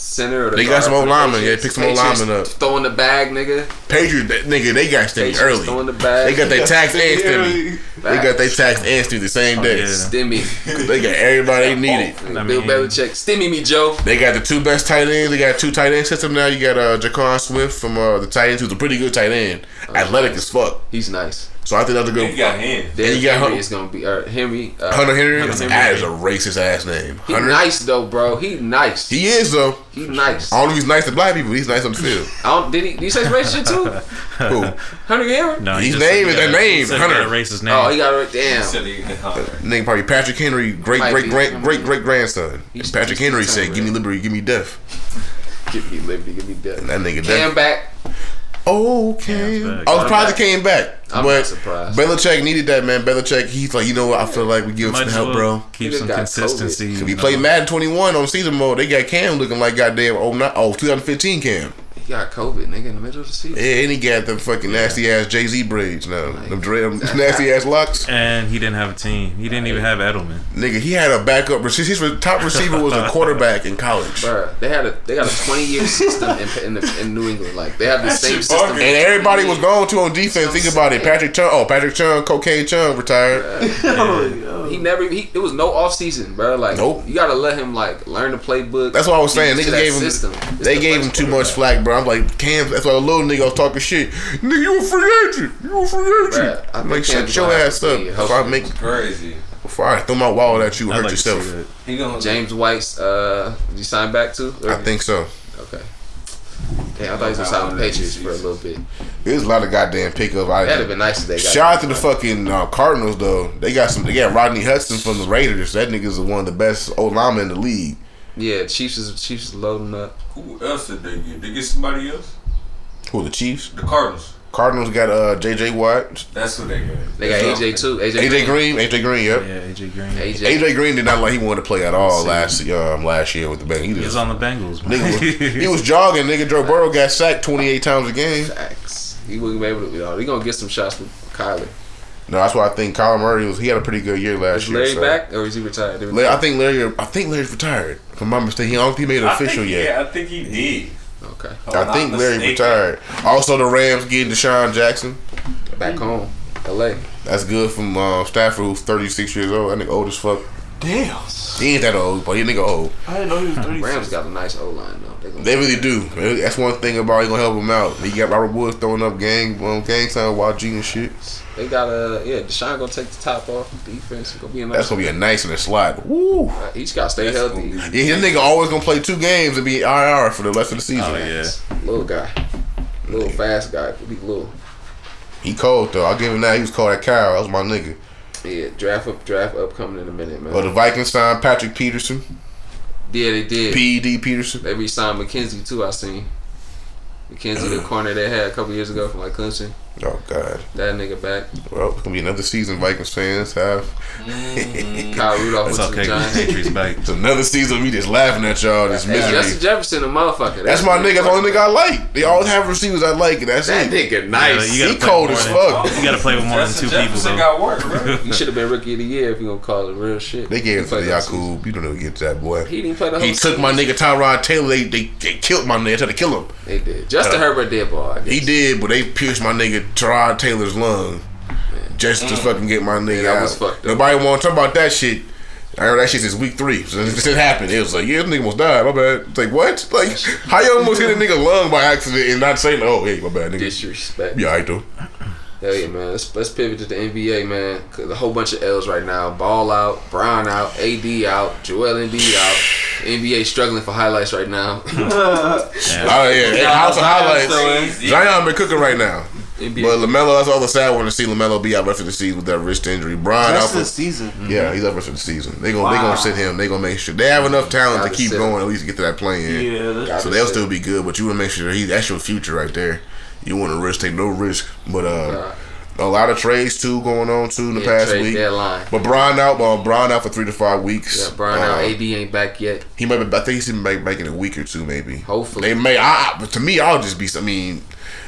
center. Or the They got some for old the linemen. Yeah, Patriots. pick some old Patriots linemen up. Throwing the bag, nigga. Patriots, that, nigga, they got stimmy Patriots early. Throwing the bag. They got their tax and stimmy. They got their tax and stimmy the same day. yeah. Stimmy. They got everybody they needed. I Bill mean- Belichick. Stimmy me, Joe. They got the two best tight ends. They got two tight end system now. You got uh, Jaquan Swift from uh, the Titans, who's a pretty good tight end, athletic as fuck. He's nice. So I think that's a good. You got hands. Then you got Henry Hun- is gonna be uh, Henry. Uh, Hunter Henry. Hunter Henry. is a racist ass name. He Hunter. nice though, bro. He nice. He, He is though. He's nice. I don't know if he's nice to black people. He's nice on the field. I don't, did he? Did he say racist shit too? Who? Hunter Henry. No, he His just said name is that name, he said he Hunter. got a racist name. Oh, he got it. He Damn. said he can holler. Name probably Patrick Henry, great Might great great great great grandson. He's- Patrick he's Henry said, "Give me liberty, give me death." Give me liberty. Give me death. And That nigga Cam back. Okay. I was surprised he came back. I'm but not surprised. Belichick needed that man. Belichick, he's like, you know what? I feel like we give him Might some help, bro. Keep some consistency. If you he know. played Madden 21 on season mode, they got Cam looking like goddamn oh not oh 2015 Cam. He got COVID, nigga, in the middle of the season. Yeah, and he got them fucking nasty ass Jay Z braids now. Them, dre- them nasty ass locks. And he didn't have a team. He didn't even have Edelman. Nigga, he had a backup. receiver. his top receiver was a quarterback in college. Bruh, they had a they got a 20 year system in in, the, in New England. Like they have the same system. And everybody was going to on defense. Think about it. Patrick Chung. Oh, Patrick Chung, Cocaine Chung retired. Oh, he never. He, it was no off season, bro. Like Nope. you gotta let him like learn the playbook. That's what I was saying. Get Niggas used to that gave him. system. It's They the gave him too much flack, bro. I'm like, Cam. That's why the little nigga was talking shit. Nigga, you a free agent. You a free agent. Bruh, I I'm like, shut your ass up. be Before I make, Crazy. before I throw my wallet at you, I'd hurt like yourself. He gonna James White's. Uh, did you sign back to? I think so. Okay. Damn, I thought he was gonna sign the Patriots for a little bit. There's a lot of goddamn pickup. I That'd have been nice if they got. Shout out to the fucking uh, Cardinals though. They got some. They got Rodney Hudson from the Raiders. That nigga's one of the best old linemen in the league. Yeah, Chiefs is Chiefs is loading up. Who else did they get? They get somebody else? Who the Chiefs? The Cardinals. Cardinals got uh J.J. Watt, That's what they got. They got That's AJ too. AJ, A.J. Green, A.J. Green. Yep. Yeah, AJ Green. AJ. A.J. Green did not like he wanted to play at all last um, last year with the Bengals. He, He was on the Bengals. man. nigga was, he was jogging. Nigga Joe Burrow got sacked 28 times a game. Facts. He wouldn't be able to. You know, he gonna get some shots with Kyler. No, that's why I think Kyler Murray was. He had a pretty good year last Is year. Larry so. back or is he retired? Larry, I think Larry. I think Larry's retired. If I'm not mistaken, he don't think he made it I official think, yet. Yeah, I think he did. Okay. If I'm I not think Larry mistaken. retired. Also, the Rams getting DeSean Jackson. Back home, L.A. That's good from uh, Stafford, who's 36 years old. I think old as fuck. Damn. He ain't that old, but he nigga old. I didn't know he was 36. Rams got a nice O line though. They, They really do. That's one thing about he gonna help him out. He got Robert Woods throwing up gang, um, gang sign, YG and shit. They got a yeah. Deshaun gonna take the top off defense. Gonna be a nice. That's gonna be a nice in the slot. Woo. Uh, He just gotta stay That's healthy. gonna Yeah, his nigga always gonna play two games and be IR for the rest of the season. Oh yeah. Little guy, little fast guy. Be little. He cold though. I'll give him that. He was cold at Kyle. That was my nigga. Yeah, draft up, draft upcoming in a minute, man. Well, the Vikings signed Patrick Peterson, yeah, they did. PED Peterson. They re-signed McKenzie too. I seen McKenzie, the corner they had a couple years ago from like Clemson. Oh God. That nigga back. Well, it's gonna be another season Vikings fans have. Mm, Kyle Rudolph It's went to okay. the 'cause Giants. Patriots back. It's another season of me just laughing at y'all. This Hey, misery. Justin Jefferson, a motherfucker. That's my nigga. That's the only nigga I like. They all have receivers I like, and that's That it. nigga nice. you He gotta cold more as than- fuck. You gotta play with more than Justin two people Jefferson though. got work, bro. He should have been rookie of the year if you gonna call it real shit. They gave it He to played the that season. Yakub. You don't know get to that boy. He didn't play the whole He took my nigga Tyrod Taylor. They, they they killed my nigga. Tried to kill him. They did. Justin Herbert did ball. I guess. He did, but they pierced my nigga Tyrod Taylor's lung just to fucking get my nigga Mm. Yeah, that out. was fucked up. Nobody want to talk about that shit. I heard that shit since week three. So this shit happened. It was like, yeah, this nigga almost died. My bad. It's like what? Like how you almost hit a nigga lung by accident and not saying, oh, hey, my bad, nigga. Disrespect. Yeah, I do. Hell yeah, man. Let's, let's pivot to the NBA, man. Cause a whole bunch of L's right now. Ball out, Brown out, AD out, Joel and Embiid out. NBA struggling for highlights right now. Oh yeah, yeah. House of highlights. Zion been cooking right now. NBA. But Lamelo, that's all the sad one to see Lamelo be out rest of the season with that wrist injury. Brian out for the season. yeah, he's out rest of the season. They gonna they Wow. gonna sit him. They gonna make sure they have enough talent to Gotta keep going him. at least to get to that playing. Yeah, So they'll still be good, but you want to make sure he that's your future right there. You want to risk, take no risk. But uh, a lot of trades too going on too in the Yeah, past week. deadline. But Brian out, uh, Brian out for three to five weeks. Yeah, Brian out. AB ain't back yet. He might be. I think he's been back, back in a week or two, maybe. Hopefully. they may. I, I- but to me, I'll just be. I mean,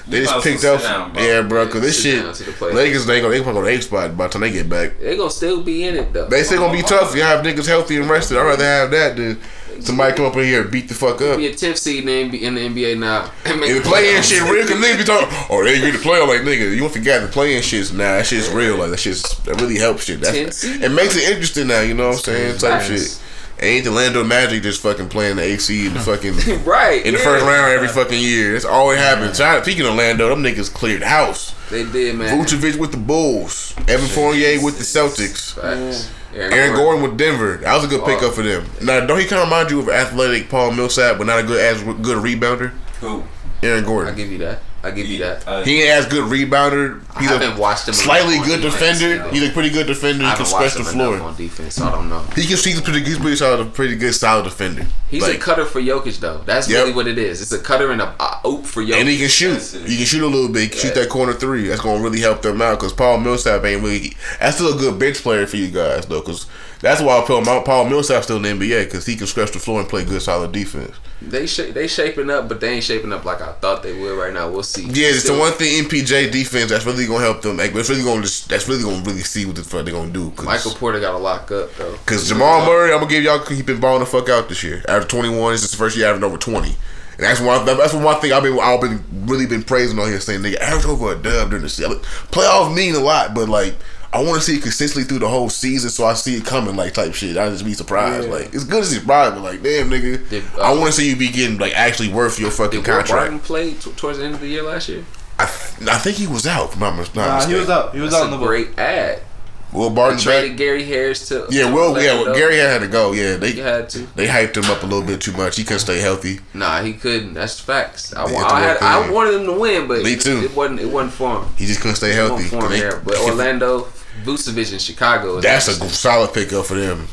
they You just picked up. down, bro. yeah, bro. Because this shit, down the. Lakers they gonna they gonna go to eight spot by the time they get back. They gonna still be in it though. They still gonna be tough. You have niggas healthy and rested. I'd rather have that than somebody come up in here and beat the fuck up. be a 10th seed in the, NBA, in the NBA now. And the playing shit real, cause niggas be talking, oh, they get to play. I'm like, nigga, you don't forget the playing shit's nah, that shit's real. Like that shit's that really helps shit. That's, it makes it interesting now. You know what I'm saying? Type Facts. shit. Ain't the Lando Magic just fucking playing the AC in the fucking right in the yeah. first round every fucking year. That's always happens. Shout- Speaking of Lando, them niggas cleared the house. They did, man. Vucevic with the Bulls, Evan Fournier with the Celtics, Facts. Aaron Gordon with Denver. That was a good pickup for them. Now, don't he kind of remind you of athletic Paul Millsap, but not a good as good rebounder? Who? Aaron Gordon. I Gordon. give you that. I give you that. Uh, He ain't as good rebounder. He's I a haven't watched him slightly good defense, defender. you. He's a pretty good defender. I He can haven't stretch watched the floor. on defense, so I don't know. He can. He's pretty. He's pretty solid. A pretty good solid defender. He's Like, a cutter for Jokic, though. That's Yep. really what it is. It's a cutter and a, a oop for Jokic. And he can shoot. That's it. He can shoot a little bit. He can Shoot that corner three. That's gonna really help them out. Cause Paul Millsap ain't really. That's still a good bench player for you guys though. Cause that's why I Paul Paul Millsap's still in the NBA. Cause he can stretch the floor and play good solid defense. They sh- they shaping up, but they ain't shaping up like I thought they would right now. We'll see. Yeah, it's the one thing MPJ defense that's really gonna help them. Like, it's really gonna just, that's really gonna really see what the fuck they gonna do. Michael Porter got to lock up though. Cause Jamal Murray, I'm gonna give y'all. He been balling the fuck out this year. After 21, this is the first year averaging over 20. And that's one. That's one thing I've been. I've been really been praising on here, saying nigga average over a dub during the season. Playoffs mean a lot, but like I want to see it consistently through the whole season, so I see it coming like type shit. I just be surprised. Like it's good to see surprised, but like damn nigga, Did, uh, I want to see you be getting like actually worth your fucking Did Will contract. Barton play t- towards the end of the year last year? I, th- I think he was out. If I'm not Nah, he was out. He was That's out in a the book. great ad. Will Barton Traded back? Gary Harris to Yeah, to Will. Yeah, Orlando. Gary had to go. Yeah, they You had to. they hyped him up a little bit too much. He couldn't stay healthy. Nah, he couldn't. That's facts. I, They wa- had to I, had, I wanted him to win, but Me too. It wasn't. It wasn't for him. He just couldn't stay It healthy. wasn't for him They- there. But Orlando, Vucevic in Chicago. Is That's a solid pickup for them.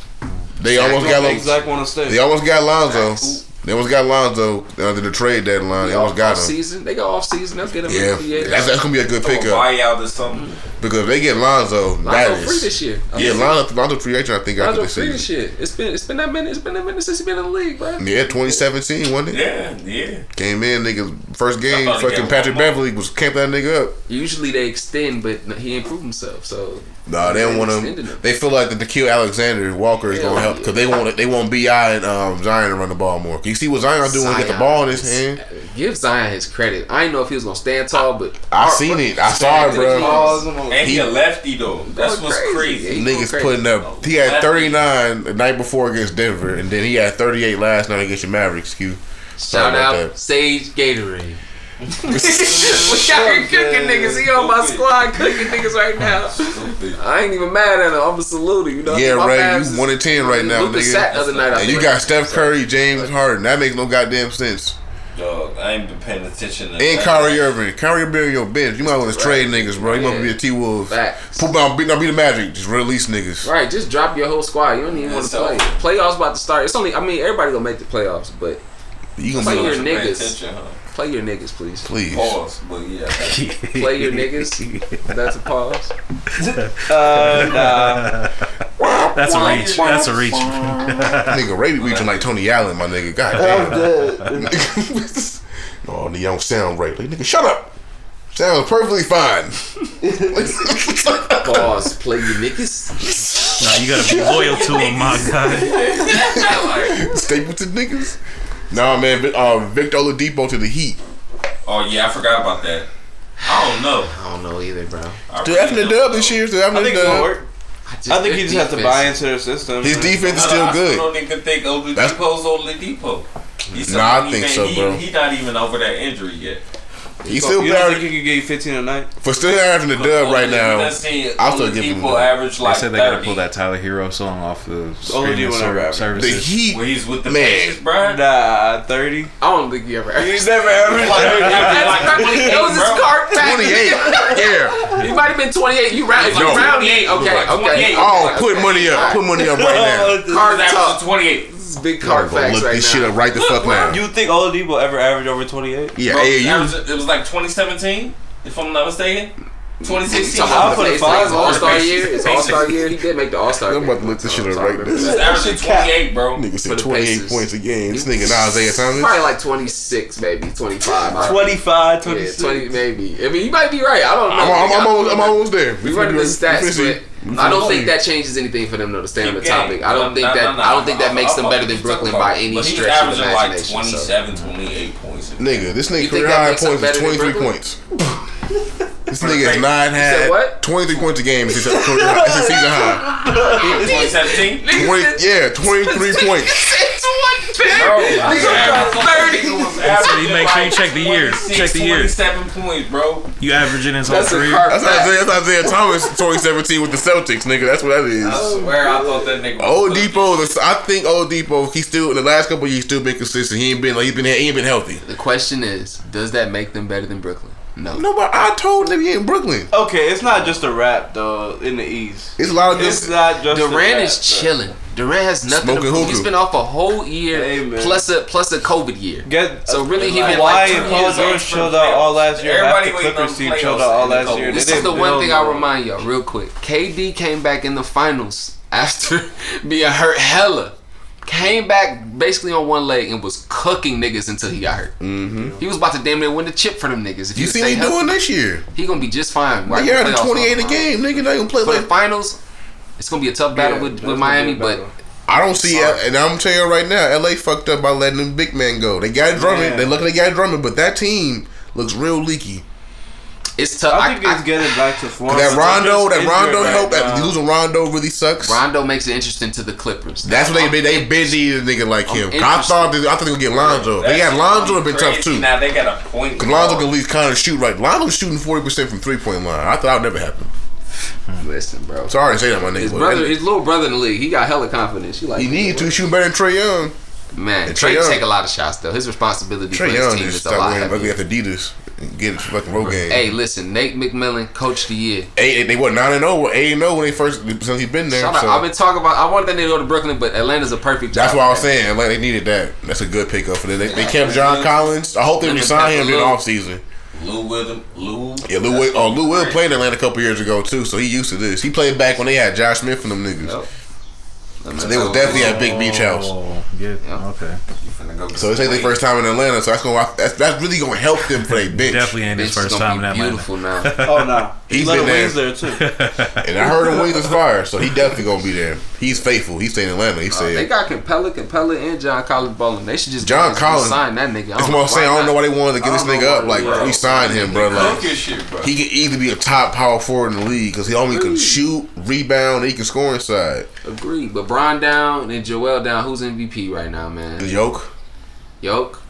They Zach almost Don't got make Lon- Zach want to stay. they almost got Lonzo. Facts. They almost got Lonzo under the trade deadline. They almost got off him. season. They go off season. They'll get him. Yeah, in free agent. that's, that's gonna be a good Throw a pickup buyout or something. because if they get Lonzo. That Lonzo free is this year. I yeah, mean, Lonzo, Lonzo free agent. I think after Lonzo the free this season. year. It's been it's been that minute. It's been that minute since he been in the league, bro. Yeah, 2017 wasn't it? Yeah, yeah. Came in, niggas. First game, I thought he fucking Patrick. Beverley was camped that nigga up. Usually they extend, but he improved himself. So Nah, they don't want extended him. him. They feel like the Nickeil Alexander Walker is Hell gonna help because they want they want Bi and um, Zion to run the ball more. You see what Zion doing? Get the ball in his hand. Give Zion his credit. I didn't know if he was gonna stand tall, but I seen it. I saw it, bro. Pause him on- And he, He- a lefty though. That's what's crazy. crazy. Yeah, Niggas crazy. putting up. He had 39 the night before against Denver, and then he had 38 last night against your Mavericks. Q. Shout Sorry out. Sage Gatorade. We out here cooking niggas. He on my squad cooking niggas right now. I ain't even mad at him. I'm a saluting. You know. Yeah, My Ray, Mavs you one in ten right now, Luka sat the nigga. other night. I And you got Steph Curry, James Harden. That makes no goddamn sense. Dog, I ain't been paying attention to And that. Kyrie Irving. Kyrie Irving on your bench. You might want to trade niggas, bro. You might be a T Wolves. Facts. Put down, beat, now beat the Magic. Just release niggas. Right, just drop your whole squad. You don't even want It's to play. over. Playoffs about to start. It's only. I mean, everybody gonna make the playoffs, but You gonna Play be your niggas. attention, huh? Play your niggas, please. please. Pause, but yeah. Play your niggas. That's a pause. Uh, nah. That's a reach. That's a reach. Nigga, Ray be reaching like Tony Allen, my nigga. God I'm damn. dead. oh, the don't sound right. Like, nigga, shut up. Sounds perfectly fine. Pause. Play your niggas. Nah, you gotta be loyal to him, my guy. Stapleton niggas. Nah, man. Uh, Victor Oladipo to the Heat. Oh yeah, I forgot about that. I don't know. I don't know either, bro. I Still having the don't dub this year. Still having I the think dub. work. just, I think he their just has to buy into their system. His defense is still don't- I good. don't even think That's- Oladipo's Oladipo. He's Nah, I think so, he, bro. He not even over that injury yet. He's still You don't think better he could get you 15 a night? for still having the dub right now. I'll still Oladipo give him the- average They like said they gotta pull that Tyler Herro song off the Oladipo streaming never ser- averaged. The. Heat, Where he's with the Man. Pacers, bro. Nah, 30. I don't think he ever. He's never averaged. that was his bro. card back. 28. Yeah. He might have been 28. You round, if you No. round it. Okay, Like okay. 28. Oh, put money up. Put money up right now. Card That 28. This is big I'm card gonna facts look right this now. shit up right the fuck now. You think Oladipo ever averaged over 28? Yeah, Bro, AAU. that was- it was like 2017, if I'm not mistaken. 2016. I'll about put the five All Star year. It's All Star year. He did make the All Star. I'm about to look this shit up right now. He was averaging 28, bro. Nigga For said 28 points a game. This nigga Isaiah Thomas. Probably like 26, maybe 25. I- 25, Yeah, 26. 20 maybe. I mean, you might be right. I don't know. I'm, I'm, I'm, almost, I'm almost there. We running the stats, but. I don't think that changes anything for them though to stay on the topic. I don't think that nah, nah. I don't think that makes them better than Brooklyn by any but stretch of averaging like imagination. so. 27, 28 points. Nigga, this nigga You career high points is 23 points. This nigga has not had what? 23 points a game since it's a season high. 2017? 20, yeah, 23 points. It's one thing. Bro, So you make sure you check the year. Check the year. 27 points, bro. You averaging his whole That's career. That's. Isaiah, that's Isaiah Thomas 2017 with the Celtics, nigga. That's what that is. I swear I thought that nigga Old was Depot, I think Oladipo, he's still in the last couple of years still been consistent. He ain't been like he's been he ain't been healthy. The question is, does that make them better than Brooklyn? No. No, but I told him he in Brooklyn. Okay, it's not just a rap though in the East. It's a lot of good. It's not just a Durant rap, is though. chilling. Durant has nothing. Smoking To, hookah. he's been off a whole year Hey, plus a plus a COVID year. Get So really, he Like, been Kawhi like two and Paul years off. chilled out all last year. Everybody Half the waiting Clippers on team chilled out all in a last couple year. weeks. They This is the one thing I no- remind y'all real quick. KD came back in the finals after being hurt hella. Came back basically on one leg and was cooking niggas until he got hurt. Mm-hmm. He was about to damn near win the chip for them niggas. If You see stay what he healthy. doing this year? He gonna be just fine. Nigga right had when a 28 a game. Nigga not gonna play For the like. finals, it's gonna be a tough battle Yeah, with, with Miami, but. I don't see it, and I'm telling you right now, LA fucked up by letting them big man go. They got Drummond. Yeah. They look they got Drummond, but that team looks real leaky. It's tough. I think I- it's getting back to form. That Rondo, that Rondo injured help. right That losing Rondo really sucks. Rondo makes it interesting to the Clippers. That's what they been. They busy a nigga like him. I thought they, I thought they gonna get Lonzo. They got Lonzo. Have been tough too. Now they got a point. Cause Lonzo can at least kind of shoot right. Lonzo's shooting forty percent from three point line. I thought that would never happen. Listen, bro. Sorry to say that, my nigga. His but brother, that- his little brother in the league, he got hella confidence. He like he needed to shoot better than Trae Young. Man, And Trey Trae Young- take a lot of shots though. His responsibility Trae for his Young team is a stop lot wearing ugly heavier. after Adidas and get his fucking road game. Hey, listen, Nate McMillan, coach of the year. Eight, they were nine and zero. Eight and zero when they first since he's been there. So- I've been talking about. I wanted that nigga to go to Brooklyn, but Atlanta's a perfect. That's what I was saying. Like they needed that. That's a good pickup for them. They, they kept John Collins. I hope they resign him in the pepper off season. Lou Will, Lou. Yeah, Lou Will, oh, Lou Will played in Atlanta a couple years ago too, so he used to this. He played back when they had Josh Smith and them niggas. Yep. So they was definitely at Big Beach House. Yeah. Yeah. Okay. Go So it's some their first time in Atlanta. So that's gonna that's, that's really gonna help them play their bench. Definitely ain't Bitch his first gonna time in Atlanta. beautiful now. Oh no, He's he's let been Wings there. there too. And I heard him wings is fire, so he definitely gonna be there. He's faithful. He stayed in Atlanta. He Uh, they got Capela, Capela, and John Collins balling. They should just John Collins- sign that nigga. I That's what I'm saying. I don't know why why they wanted to get this nigga up. Like they- we signed him, bro. Like shit, bro. he could either be a top power forward in the league because he only can shoot, rebound, and he can score inside. not. Agree, but Brian down and Joel down. Who's MVP right now, man? The yoke. Yoke,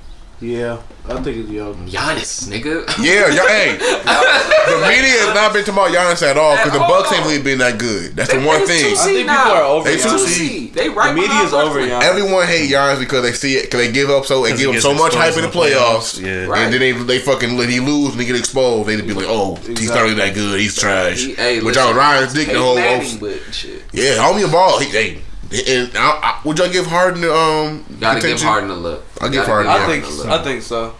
Yeah, I think it's young. Giannis, nigga. Yeah, y'all, hey, the media has not been talking about Giannis at all because the At Bucks all. ain't really been that good. That's the They- one thing. I think people are over They They two two Giannis. seed. seed. They right The media's behind over Brooklyn. Giannis. Everyone hate Giannis because they see it because they give up so they Because give him gets so much hype exposed in the playoffs. Yeah. Right. And then they they fucking let he lose and he get exposed. They'd be like, oh, he's not really that good. He's trash. He- hey, Which listen, I was Ryan's dick the Peyton whole. Manning, but shit. Yeah, homie a ball. He, hey, and I, I, would y'all give Harden the um? Gotta give? Harden a look. I'll give Gotta Harden, I think a look. I think so.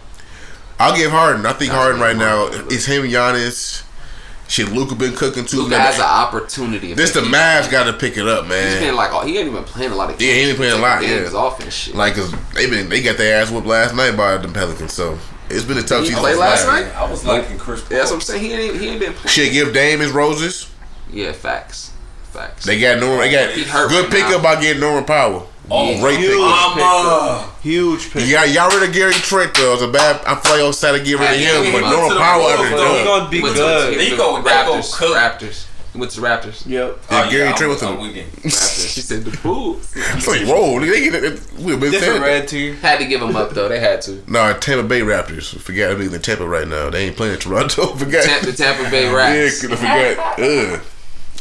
I'll give Harden. I think Harden right now is him and Giannis. Shit, Luka been cooking too. Luka has an opportunity. if this the Mavs got to pick it up, He's man. been like, oh, he ain't even playing a lot of games. Yeah, he ain't playing a Taking lot, games yeah. off and shit. Like, cause they been they got their ass whooped last night by the Pelicans, so it's been a tough he season. play last Mavs. night? I was liking Chris Paul. Yeah, that's what I'm saying. He ain't, he ain't been playing. Shit, give Dame his roses. Yeah, facts. Facts. They got Norman. They got good right pickup now. by getting Norman Powell. Oh, great Huge pickup. Mama. Huge pick. You got y'all rid of Gary Trent though. It's a bad. I feel like I'm sad to get rid of Yeah, him, he but went Norman to the Powell Bulls, ever though. He done. gonna be Went good. the- They the go- they go Raptors. cook. Raptors. He went to the Raptors. Yep. Yeah, oh, Gary I'm- Trent with I'm him. with you. Raptors. She said the Bulls. It's like, whoa, nigga, they get it. We've been Different saying red team. Had to give him up though. They had to. No, Tampa Bay Raptors. Forgot I'm in the Tampa right now. They ain't playing Toronto. Forgot. Tampa, the Tampa Bay Yeah, Raps. forgot. Ugh. Uh.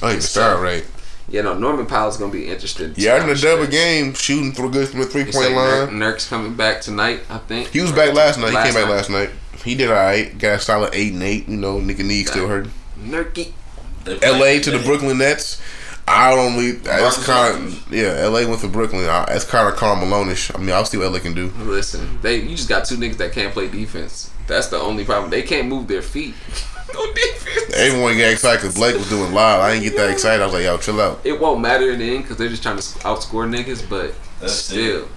I ain't even start right. You know, Norman Powell's gonna be interested. Yeah, in the double game, shooting through good from the three point say Nurk, line. Nurk's coming back tonight, I think. He was back last night. He came back night. last night. He did alright. Got a solid eight and eight. You know, nigga knee still hurt. Nurky. L.A. to the Brooklyn Nets. I don't really. It's kind of yeah. L.A. went to Brooklyn. I- It's kind of Karl Malone-ish. I mean, I'll see what L.A. can do. Listen, they you just got two niggas that can't play defense. That's the only problem. They can't move their feet. No defense. Everyone got excited because Blake was doing live. I didn't get that excited. I was like, yo, chill out. It won't matter in the end because they're just trying to outscore niggas. But That's still,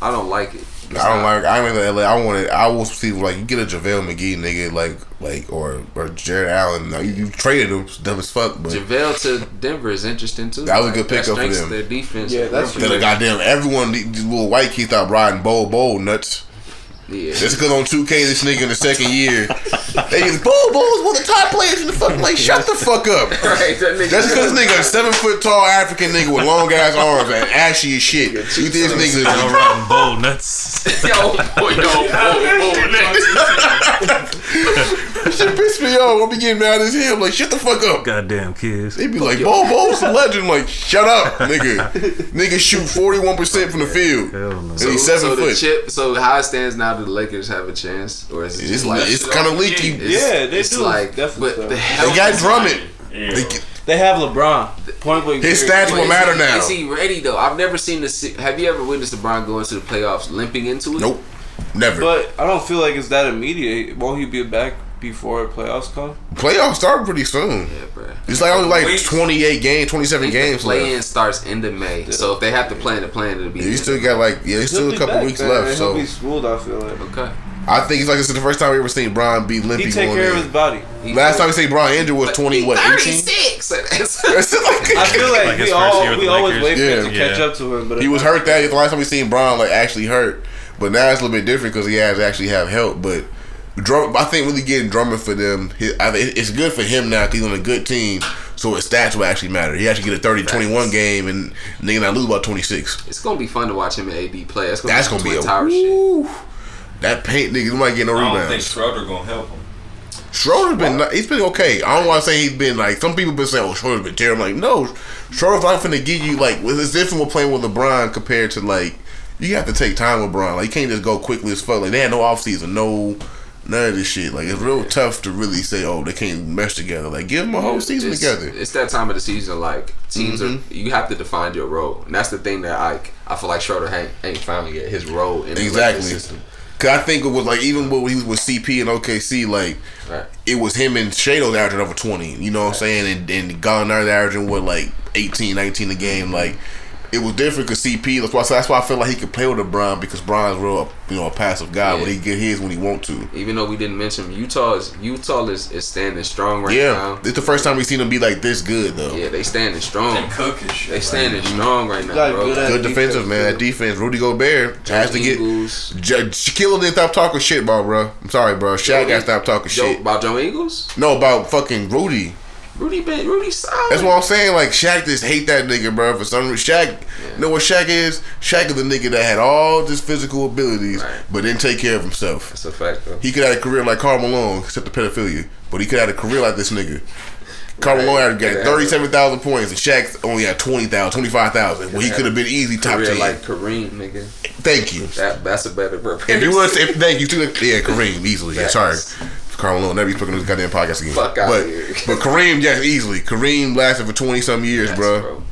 I don't like it. It's I don't not- like. I ain't like LA. I want it. I will see like you get a JaVale McGee nigga like like or or Jarrett Allen. Now, you, you traded him, it's dumb as fuck. But JaVale to Denver is interesting too. That was a good that pickup for them. Their defense. Yeah, that's then the goddamn everyone these little white kids out riding Bol Bol nuts. Yeah. Just because on 2K this nigga in the second year, they just Bol Bol's one of the top players in the fucking like shut the fuck up. right. That nigga. Just because this nigga a seven foot tall African nigga with long ass arms and ashy as shit. You think this nigga No is rotten bowl nuts. yo, boy, yo, boy, boy, shit piss me off. I'll be getting mad as hell. Like shut the fuck up. Goddamn kids. They be like, Bol Bol's a legend. Like, shut up, nigga. nigga shoot 41% from the field. Hell no. And So, he's seven so the foot. chip. So how it stands now, do the Lakers have a chance, or is it It's, just like it's kind of leaky. Yeah, they it's do. like, Definitely but so. the They got Drummond. Yeah. They- They have LeBron. Point blank. His period. stats But will matter he- now. Is he ready though? I've never seen this. Have you ever witnessed LeBron go into the playoffs limping into it? Nope. Never. But I don't feel like it's that immediate. Won't he be back before playoffs come? Playoffs start pretty soon. Yeah, bro. It's like only like Wait. 28 games, 27 games Play in starts end of May, so if they have to play in the plan, it'll be. Yeah, you still got like, yeah, it's still He'll a couple back, weeks man, left. So he'll be schooled. I feel like okay. I think it's like this is the first time we ever seen Brian be limpy he take going care of his body. He- Last time we seen Brian Andrew was 20, what, 18? 36. That's- That's like, I feel like, Like we first all we always Lakers. wait for him to Yeah. catch up to him. But He was hurt that the last time we seen Braun like actually hurt, but now it's a little bit different because he has actually have help. But Drum, I think really getting Drummond for them, his, I think it's good for him now because he's on a good team, so his stats will actually matter. He actually get a 30-21 game and nigga not lose about twenty six. It's gonna be fun to watch him and AD play. That's gonna That's be gonna be a tower shit. That paint nigga might get no rebound I don't think. Schroeder gonna help him. Schroeder's been he's been okay. I don't want to say he's been like some people been saying, "Oh, Schroeder's been terrible." I'm like, no, Schroeder's not finna give you like it's different with playing with LeBron compared to like you have to take time with LeBron. Like you can't just go quickly as fuck. Like they had no offseason, no none of this shit. Like it's real tough to really say, "Oh, they can't mesh together." Like give them a whole season it's, together. It's that time of the season. Like teams are, mm-hmm. you have to define your role, and that's the thing that I I feel like Schroeder ain't, ain't found yet his role in Exactly. Lakers system. Cause I think it was like even when he was with CP and OKC, like Right. it was him and Shadows averaging over 20. You know what I'm saying? And, and Gallinari averaging what like 18, 19 a game. Mm-hmm. Like it was different because CP. That's why. That's why I feel like he could play with LeBron because Bron's real, you know, a passive guy, Yeah. but he get his when he want to. Even though we didn't mention Utah is Utah is, is standing strong right yeah, now. it's the first time we've seen him be like this good though. Yeah, they standing strong. They cook and shit. They standing strong right now, Got bro. good Good defensive man. That defense. Rudy Gobert has to get. Eagles. J- Shaquille didn't stop talking shit about bro. I'm sorry, bro. Shaq got to stop talking Joe, shit. about Joe Ingles. No, about fucking Rudy. Rudy been Rudy solid. That's what I'm saying. Like Shaq just hate that nigga, bro. For some reason, Shaq. You know what Shaq is? Shaq is the nigga that had all this physical abilities, Right. but didn't take care of himself. That's a fact, though. He could have a career like Karl Malone, except the pedophilia. But he could have a career like this nigga. Karl Right. Malone had Yeah. 37,000 points, and Shaq only had 20,000, 25,000. Well, he could have been easy top 10. like Kareem, nigga. Thank you. That that's a better bro. If you want to say thank you to the, yeah, Kareem, easily. Yeah, sorry. Malone, never be speaking on this goddamn podcast again. Fuck but, here. but Kareem, yeah, easily. Kareem lasted for 20 some years, Yes, bro. bro.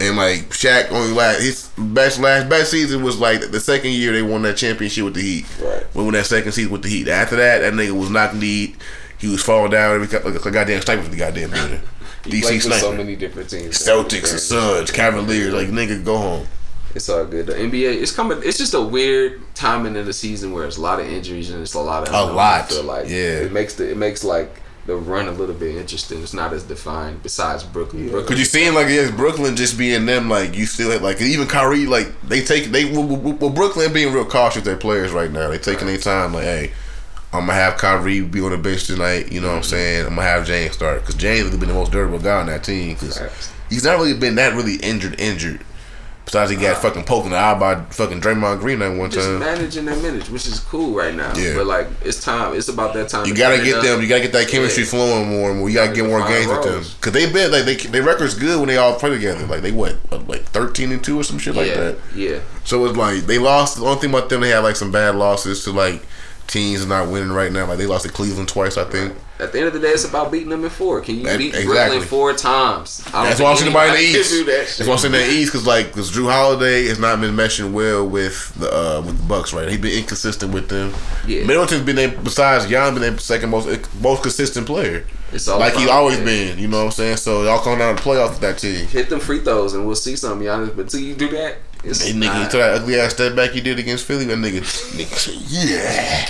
And like Shaq only last his best last best season was like the second year they won that championship with the Heat. Right. We won that second season with the Heat. After that, that nigga was knocking the Heat. He was falling down every like a goddamn sniper for the goddamn building. DC for so many different teams. Celtics and Suns, Cavaliers, like nigga, go home. It's all good. The NBA, it's coming. It's just a weird timing in the season where it's a lot of injuries and it's a lot of A lot. I feel like Yeah. it makes the it makes like the run a little bit interesting. It's not as defined. Besides Brooklyn, Brooklyn. Cause you seeing like yes, Brooklyn just being them like you still had, like even Kyrie like they take they well, well, well, Brooklyn being real cautious with their players right now. They taking their time like hey, I'm gonna have Kyrie be on the bench tonight. You know what I'm mm-hmm. saying? I'm gonna have James start because James has been the most durable guy on that team because he's not really been that really injured. Injured. Besides, he got fucking poked in the eye by fucking Draymond Green that one Just time. managing their minutes, which is cool right now. Yeah. But like, it's time. It's about that time. You gotta get them. You gotta get that chemistry Yeah. flowing more and more. You gotta get more games with them because they been like they their record's good when they all play together. Like they what like thirteen and two or some shit like that. yeah. So it's like they lost. The only thing about them, they had like some bad losses to like teams are not winning right now. Like they lost to Cleveland twice, I think. At the end of the day, it's about beating them in four. Can you That- beat exactly. Brooklyn four times? I That's why I'm saying in the East. that That's why I'm saying the East because like because Jrue Holiday has not been meshing well with the uh, with the Bucks. Right, he's been inconsistent with them. Yeah. Middleton's been their, besides Jan been their second most most consistent player. It's all like he's always yeah. been. You know what I'm saying? So y'all come down to the playoffs with that team. Hit them free throws and we'll see something, Giannis. But until you do that, it's Hey, nigga, not. you took that ugly ass step back you did against Philly. That nigga, nigga said, yeah.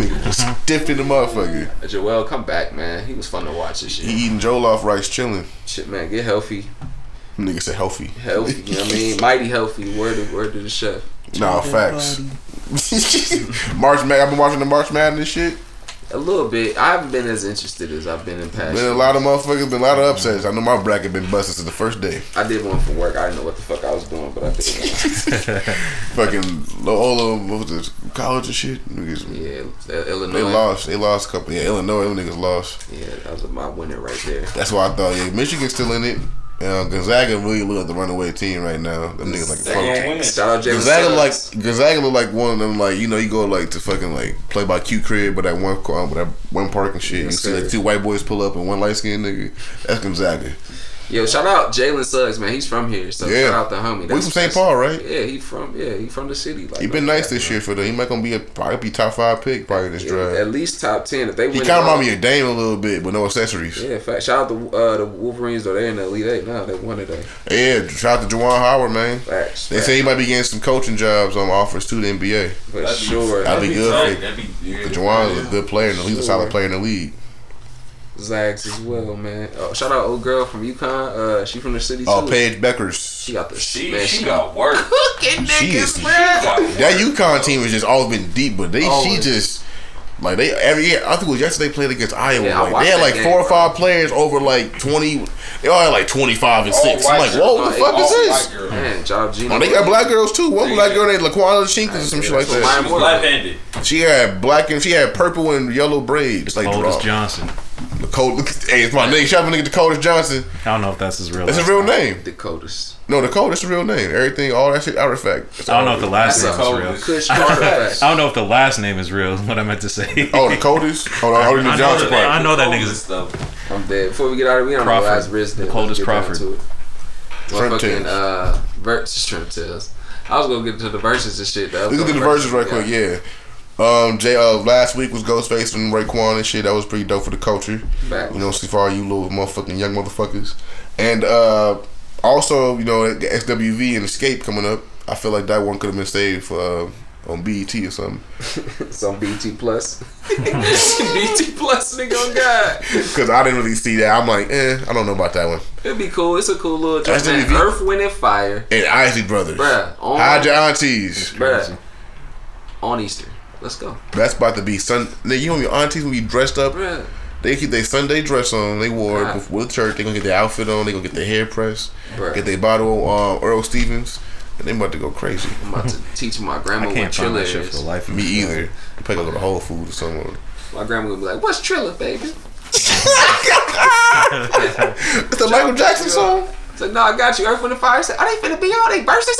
nigga was stiff in the motherfucker. Joel, come back, man. He was fun to watch this shit. He shit. eating Jollof rice, chilling. Shit, man, get healthy, Nigga said healthy. healthy. You know what I mean? Mighty healthy. Word to word to the chef. Nah, facts. March Mad. I've been watching the March Madness shit. A little bit. I haven't been as interested as I've been in past. Been a lot of motherfuckers. Been a lot of upsets. I know my bracket been busted since the first day. I did one for work. I didn't know what the fuck I was doing, but I did. one. Fucking Loyola, what was this? College and shit. Niggas, yeah, uh, Illinois. they lost. They lost a couple. Yeah, Illinois. Them niggas lost. Yeah, that was my winner right there. That's why I thought. Yeah, Michigan's still in it. Uh, Gonzaga really look like the runaway team right now. Them niggas like a They team. win. Shout out Jalen Gonzaga like Suggs. Gonzaga look like one of them like you know you go like to fucking like play by Q crib but that one car but that one park and shit Yes, you see like two white boys pull up and one light skinned nigga that's Gonzaga Yo, shout out Jalen Suggs, man. He's from here, so Yeah. shout out the homie. we from St. Paul right Yeah, he from yeah he from the city. Like he been no nice this man. year for them he might gonna be a probably be top five pick probably this Yeah, draft At least top ten. If they he win, kind of remind me of Dame a little bit but no accessories yeah, Yeah, fact. Shout out the uh, the Wolverines though. They're in the Elite Eight now. They won it. Yeah, shout out to Juwan Howard man Facts. they say he might be getting some coaching jobs on offers to the NBA for That'd be- sure. That'd be good tight. for- That'd be but good. Juwan's a good player and he's a solid player in the league Zags as well, man. Oh, shout out old girl from UConn. Uh, she from the city too. oh Paige Bueckers She got the She, man. she got work. cooking She is- niggas, bro. That UConn team has just always been deep, but they she just like they every year. I think it was yesterday they played against Iowa. Yeah, like, they had like game, four or bro. five players over like twenty. They all had like twenty five and All six. I'm like, whoa, what the fuck All is this? white girl. Man, job Gino. Oh, they got black girls too. One Yeah. black girl named Laquana Shinkus or some shit like That's what that. She was left-handed. She had black and she had purple and yellow braids. Like Oldest draw. Johnson. The cold. Hey, it's my nigga. Shout out to nigga Dakota Johnson. I don't know if that's his real. That's his last real name. name. Dakotas. No, Dakota. That's the real name. Everything, all that shit, artifact. That's I don't know if the last name is real. cold- Kush Carter. facts. I don't know if the last name is real. What I meant to say. is. Oh, Dakotas. Hold on, I already I knew know Johnson that- I know that Coldest nigga's- stuff. I'm dead. Before we get out of here, I'm Crawford. gonna last Riz The coldest Crawford. Motherfucking Tales. uh, versus Shrimp Tales. I was gonna get into the verses and shit. though. We can do the verses right quick, yeah. Um, Jay, uh, last week was Ghostface and Raekwon and shit. That was pretty dope for the culture. Back. You know, see for all you little motherfucking young motherfuckers. And uh, also, you know, the SWV and Xscape coming up. I feel like that one could have been saved for uh, on BET or something. It's on BT Plus. BT Plus, nigga, on God. Because I didn't really see that. I'm like, eh, I don't know about that one. It'd be cool. It's a cool little joint. Man. Earth, Wind, and Fire. And Isley Brothers. Bruh. On, Hide your aunties. bruh. On Easter. Let's go. That's about to be Sun. Nigga, you know your aunties gonna be dressed up. Bruh. They keep their Sunday dress on. They wore Right. it before the church. They gonna get their outfit on. They gonna get their hair pressed. Bruh. Get their bottle of uh, Earl Stevens. And they about to go crazy. I'm about to teach my grandma what can't find Trilla that shit for the life of Me either. You probably gotta go to Whole Foods or somewhere. My grandma would be like, "What's Trilla, baby?" It's the Michael Jackson song. I said, "No, I got you." Earth, Wind, and Fire. I said, "Are they finna be all They verses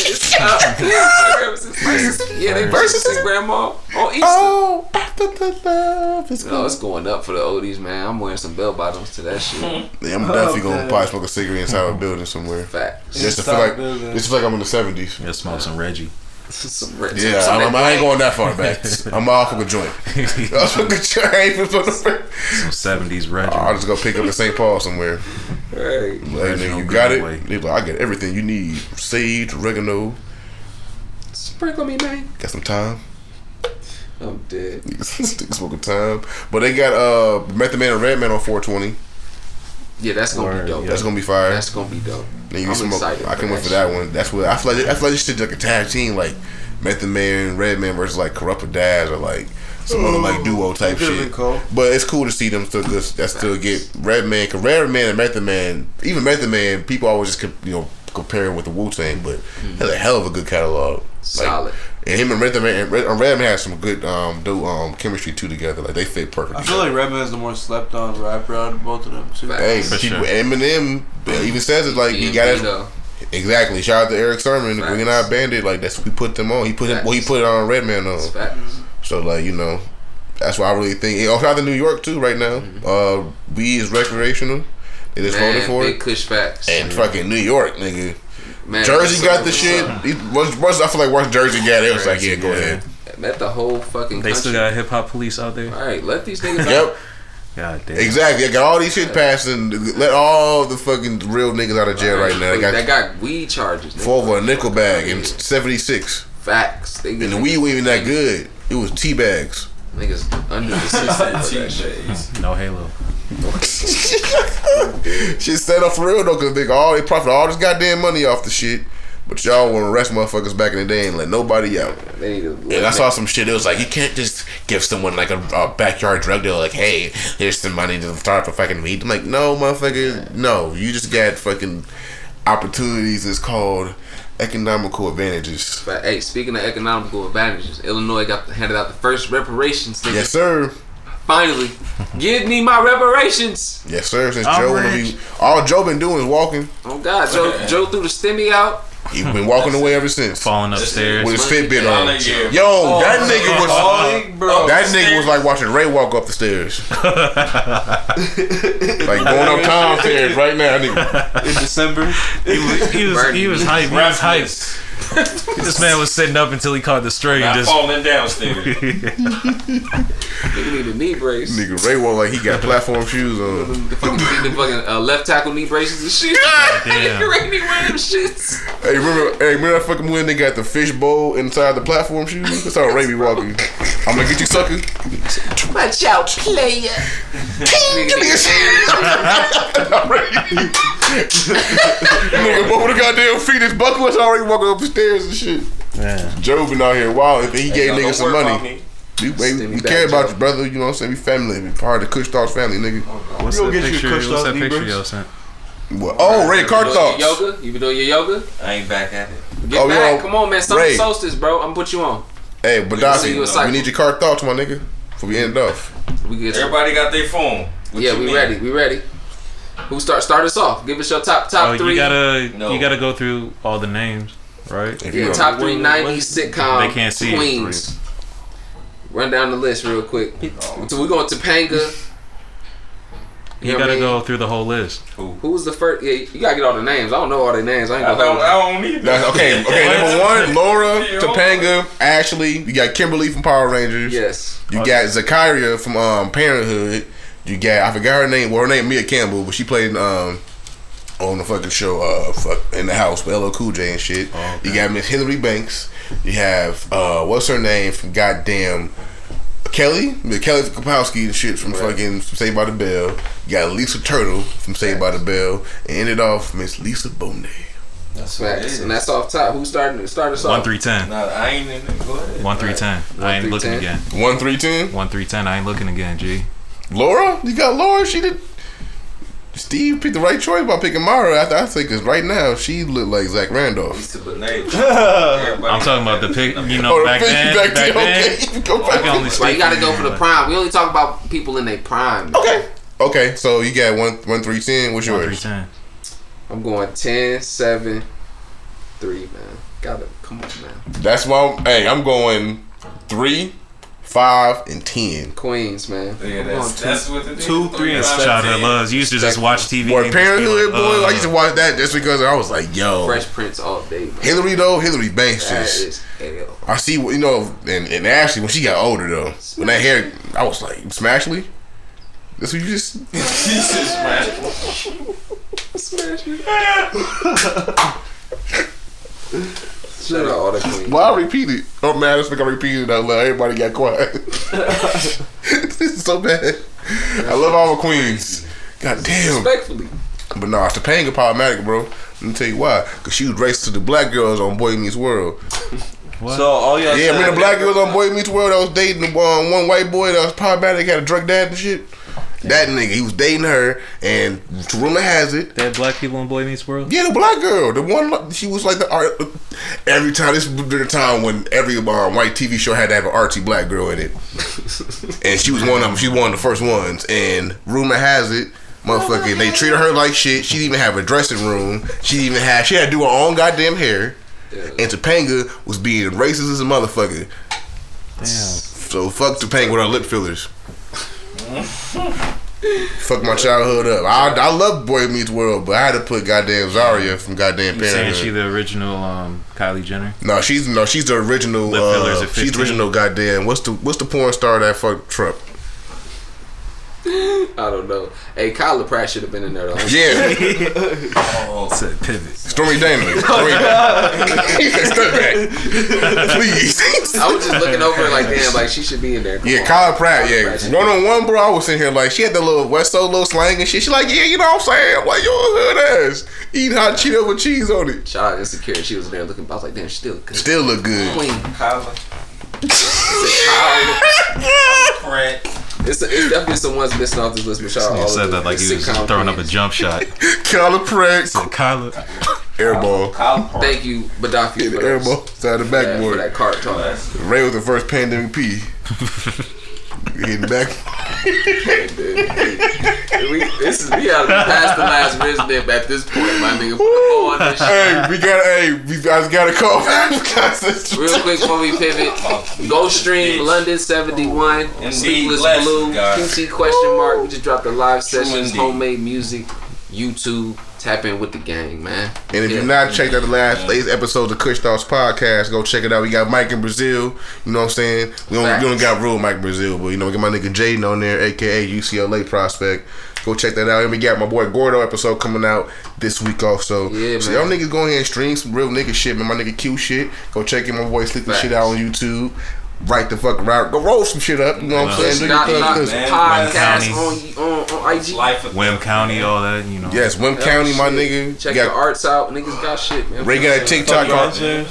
it?" It's, my grandma said, "Versus it?" Yeah, they versus it, grandma on Easter. Oh, after the love is No, it's going up for the oldies, man. I'm wearing some bell bottoms to that shit. Yeah, I'm definitely gonna probably smoke a cigarette inside a building somewhere. Facts. Just to feel like, building. just to feel like I'm in the seventies. Yeah, smoke some Reggie. Some red, Yeah, some I'm, I ain't going that far back. I'm off of a joint. I'll smoke a joint. I ain't even put no- Some seventies Reggie. I'll just go pick up in St. Paul somewhere. Hey, Like, Reggie nigga, on you got it. Like, I got everything you need: sage, oregano. sprinkle me, man. Got some time. I'm dead. Niggas smoking time. But they got uh Method Man and Redman on 420. Yeah, that's gonna Word, be dope. yeah. That's gonna be fire. That's gonna be dope. Then you I'm smoke. excited I for can wait for that one. That's what I feel like. I feel like this shit like a tag team. Like Method Man, Redman versus like Kurupt Daz or like some other like duo type shit. cool. But it's cool to see them still good. That still get Redman, cause Redman and Method Man, even Method Man, people always just you know compare him with the Wu Tang, but hmm. has a hell of a good catalog. Like, Solid. And him and Redman, and uh, Redman has some good um do um chemistry too together. Like they fit perfect. I feel like Redman is the more slept on rapper out of both of them too. Hey, For people, sure. Eminem even says it like he DMV, got it exactly. Shout out to Erick Sermon, Facts. Green Eye Bandit. Like that's we put them on. He put him, well, he put it on Redman on. Facts. So like you know, that's why I really think. Oh, shout out to New York too right now. Uh, weed is recreational. They just voted for big it. Kush facts. And fucking New York, nigga. Man, Jersey got the shit. Once, once I feel like once Jersey got it, it was like, yeah, go Yeah. ahead. Met the whole fucking. They still got hip hop police out there. All right, let these niggas. out. Yep, God damn. exactly. I got all these shit passing. Let all the fucking real niggas out of jail right now. They That got got weed charges. nigga. four for a nickel bag in '76, Facts. They and the weed wasn't even that good. It was tea bags. Niggas under the system. for that shit. No Halo. Shit set up for real though, cause they all they profit all this goddamn money off the shit. But y'all want to arrest motherfuckers back in the day and let nobody out. They need to. And I saw some shit. It was like you can't just give someone like a, a backyard drug dealer like, hey, here's some money to start for fucking weed. I'm like, no, motherfucker, no. You just got fucking opportunities. It's called economical advantages. But hey, speaking of economical advantages, Illinois got handed out the first reparations. Nigga. Yes, sir. Finally, give me my reparations. Yes, sir. Since I'm Joe, rich. be, all Joe been doing is walking. Oh God, Joe, Joe threw the stimmy out. He been walking away ever since Falling upstairs. with his Fitbit on. Oh, that year. Yo, that nigga was. Oh, bro. That nigga was like watching Ray walk up the stairs. like going up Tom stairs right now, nigga. in December. He was, he was, he was hype. He was hype. Breathless. This man was sitting up until he caught the string. Not Just falling downstairs. Nigga need a knee brace. Nigga Ray walk like he got platform shoes on. The fucking, the fucking uh, left tackle knee braces and shit. damn. Nigga Ray need one of them shits. Hey, remember? Hey, remember that fucking when they got the fish bowl inside the platform shoes? That's how Ray be walking. I'm gonna get you, sucker. Watch out, player. Give me a shit. Nigga, what of the goddamn feet is buckle. That's already walking up the stairs and shit. man. Joe been out here wild. If he gave Y'all niggas some money, me. we, we care about Joe. you, brother. You know what I'm saying? We family. We part of the Kush Thoughts family, nigga. What's We'll that get you picture? crushed What's out that picture y'all sent? What? Oh, Ray, car You been doing thoughts. yoga? You been doing your yoga? I ain't back at it. Get Oh, back. yo, Come on, man. Summer Ray. solstice, bro. I'm gonna put you on. Hey, but can you Daffy, we need your car thoughts, my nigga. Before we end it off. We get. Everybody got their phone. What Yeah, we mean? ready. We ready. Who start start us off? Give us your top top Oh, three. you gotta No. you gotta go through all the names, right? If yeah, you top three When- '90s when- sitcom They can't see it. queens. Run down the list real quick. So we going to Topanga. You know gotta mean? go through the whole list. Who was the first? Yeah, you gotta get all the names. I don't know all their names. I ain't I gonna don't, hold I don't either. That's, okay, okay. Number one, Laura, Yeah. Topanga, Ashley. You got Kimberly from Power Rangers. Yes. You got Zaria from um, Parenthood. You got I forgot her name. Well, her name Maia Campbell, but she played um on the fucking show uh fuck in the house with LL Cool J and shit. You got Miss Hillary Banks. You have uh what's her name from goddamn Kelly, the Kelly Kapowski and shit from fucking Saved by the Bell. You got Lisa Turtle from Saved by the Bell, and ended off Miss Lisa Bonet. That's what Facts. And that's off top. Who started? Start us off? One off. three ten. Nah, I ain't in it. Go ahead. One three ten. I ain't three, looking ten. again. One three ten. One three ten. I ain't looking again. G. Laura, you got Laura. She did. Steve picked the right choice by picking Mara. I, I think because right now she looked like Zach Randolph. Lisa Bonet. Everybody I'm talking about the pick. You know, Oh, back the then. back Back then, then. okay. Go back. can only Right, you gotta go for the prime. We only talk about people in their prime. Okay. Okay, so you got one one three ten. What's One three yours? ten. I'm going 10, 7, 3, man. Gotta come on, man. That's why. I'm, hey, I'm going three, five, and ten. Queens, man. Yeah, I'm that's, going two. that's what it is. Two, three, and Five, Childhood loves. You used to just watch TV. Boy, and just be Parenthood, like, boy. uh, I used to watch that just because I was like, yo, Fresh Prince all day, man. Hillary though. Hillary Banks That just. is hell. I see, what you know, and, and Ashley when she got older though, when that hair, I was like, Smashly. This what you just. Jesus, man. Shout out all the queens. Well, I repeated. Oh man, I just think I repeated it out loud. Everybody got quiet. this is so bad. I love all the queens. God damn. Respectfully. But no, Topanga problematic, bro. Let me tell you why. Cause she was racist to the black girls on Boy Meets World. So all y'all Yeah, said- remember the black girls on Boy Meets World I was dating the um, one white boy that was problematic, had a drug dad and shit? That nigga, he was dating her, and rumor has it, that black people in Boy Meets World. yeah, the black girl, the one, she was like the art. Every time, this was the time when every um, white TV show had to have an artsy black girl in it, and she was one of them. She was one of the first ones, and rumor has it. Motherfucker, they treated her like shit. She didn't even have a dressing room. She didn't even had She had to do her own goddamn hair. And Topanga was being racist as a motherfucker. Damn. So fuck Topanga with her lip fillers. fuck my childhood up. I, I love Boy Meets World, but I had to put goddamn Zaria from goddamn You saying she the original um, Kylie Jenner? no, she's no, she's the original. Uh, she's the original goddamn. What's the what's the porn star that fucked Trump? I don't know. Hey, Kyla Pratt should have been in there though. Yeah, oh, Said pivot. Stormy Daniels. Stormy He said, Step back, please. I was just looking over it like, damn, like she should be in there. Come Yeah, on. Kyla Pratt. Kyla Yeah, Pratt one on one, bro. I was sitting here like she had the little West Side little slang and shit. She like, yeah, you know what I'm saying? I'm like, yo, hood ass eating hot Cheeto with cheese on it. Shout out Insecure. She was in there looking. I was like, damn, she's still good. Still look good. Queen. Kyla Kyla. Pratt. It's, it's definitely someone's missing off this list. But shout out all said that like the he was sitcom throwing up a jump shot. Kyla Pratt, Kyla. airball, Kyla Thank you, Badafi, for, those- airball, side of the for that- for backboard. that card talk. Ray was the first pandemic P. Hitting back. We, this is we gotta be past the last resident at this point, my nigga. Put on this shit. Hey, we got. Hey, we guys got to call. Real quick before we pivot, go stream London 71, Indeed, Sleepless Blue, you, God. QT question mark. We just dropped a live session, homemade music, YouTube. Tap in with the gang, man. And if Yeah. you've not checked out the last latest episodes of Kush Thoughts podcast, go check it out. We got Mike in Brazil. You know what I'm saying? We don't, we don't got real Mike Brazil, but you know, we got my nigga Jaden on there, aka UCLA prospect. Go check that out. And we got my boy Gordo episode coming out this week also. Yeah, so man. y'all niggas go ahead and stream some real nigga shit, man. My nigga Q shit. Go check in my boy Facts. shit out on YouTube. Right the fuck around. Go roll some shit up. You know what I'm saying? Do your Knock thing. Cause- podcast on, on, on IG. Life of Wim County, all that, you know. Yes, Wim County, my nigga. Check You the arts out. Niggas got shit, man. Ray got that TikTok. Fuck on- y'all,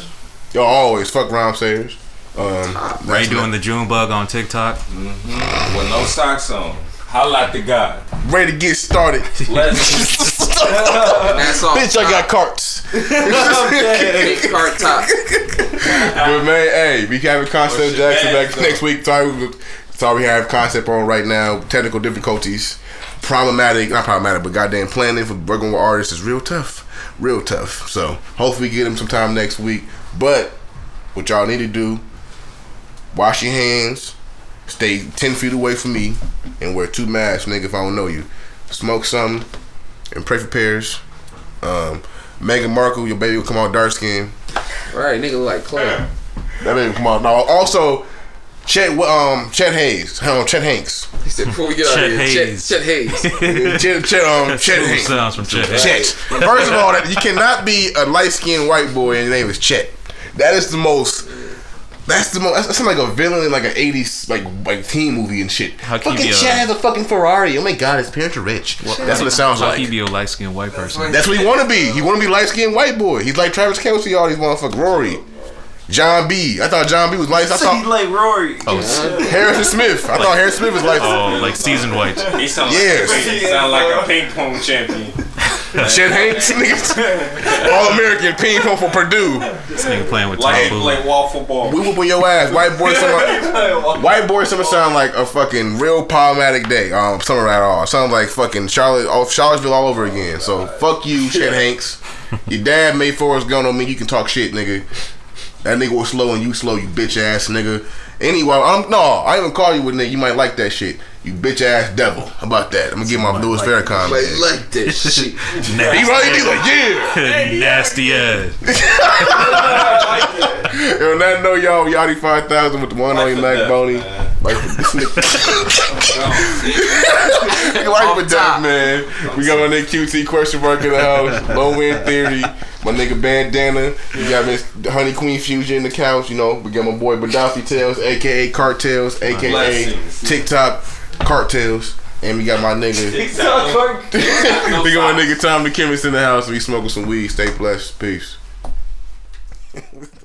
Yo, always fuck Rom Sayers. Um, Ray doing the June bug on TikTok. with no socks on. Holla at the God. ready to get started. Let's And that's all. Bitch, I got carts. Big cart top. but man, hey, we having Concept What's your Jackson back though? next week. Sorry, sorry, we have Concept on right now. Technical difficulties, problematic, not problematic, but goddamn planning for working with artists is real tough, real tough. So hopefully, we get him some time next week. But what y'all need to do: wash your hands, stay ten feet away from me, and wear two masks, nigga. If I don't know you, smoke something, and pray for prayers. Um, Meghan Markle, your baby will come out dark skin. Right, nigga look like Clay. That baby come out. Now also, Chet um Chet Hayes, um, Chet Hanks, He said, before we get out of here, Hayes. Chet, Chet Hayes. Chet Chet um Chet Hanks. sounds from Chet. Chet. First of all, that you cannot be a light skinned white boy and your name is Chet. That is the most. That's the most. That sounds like a villain in like an '80s like like teen movie and shit. How can you fucking be a- has a fucking Ferrari. Oh my god, his parents are rich. That's what it sounds How like. can you be a light skinned white person? That's what he want to be. He want to be light skinned white boy. He's like Travis Kelce, all these motherfuckers. Rory, John B. I thought John B was light. I He thought like Rory. Oh, Harrison Smith. I thought Harrison Smith was light. oh, like seasoned white. He sound Yes. like he sound like a ping pong champion. Chet Hanks, niggas. All American ping pong for Purdue. This nigga playing with Like he Tom play waffle ball. We whooping your ass. White boy summer. White boy summer sound like a fucking real problematic day. Um, summer at all. Sounds like fucking Charlotte, oh, Charlottesville all over again. So fuck you, Chet Hanks. Your dad made Forrest Gump on me. You can talk shit, nigga. That nigga was slow and you slow, you bitch ass nigga. Anyway, I'm no, I even call you with nigga. You might like that shit. You bitch ass devil. How about that? I'm gonna give my Louis Farrakhan. Like, man. like this shit. He right, he like yeah. Nasty ass. Yo, on that note, y'all, Yachty 5000 with the one on your Mac that, Boney. Like this nigga. like with that, man. We got my nigga QT question mark in the house. Low end theory. My nigga Bandana. We got Miss Honey Queen Fusion in the couch. You know, we got my boy Badafi Tails, aka Cartels, aka Blessings. TikTok Cartels. And we got my nigga. we got my nigga Tom the Chemist in the house. We smoking some weed. Stay blessed. Peace.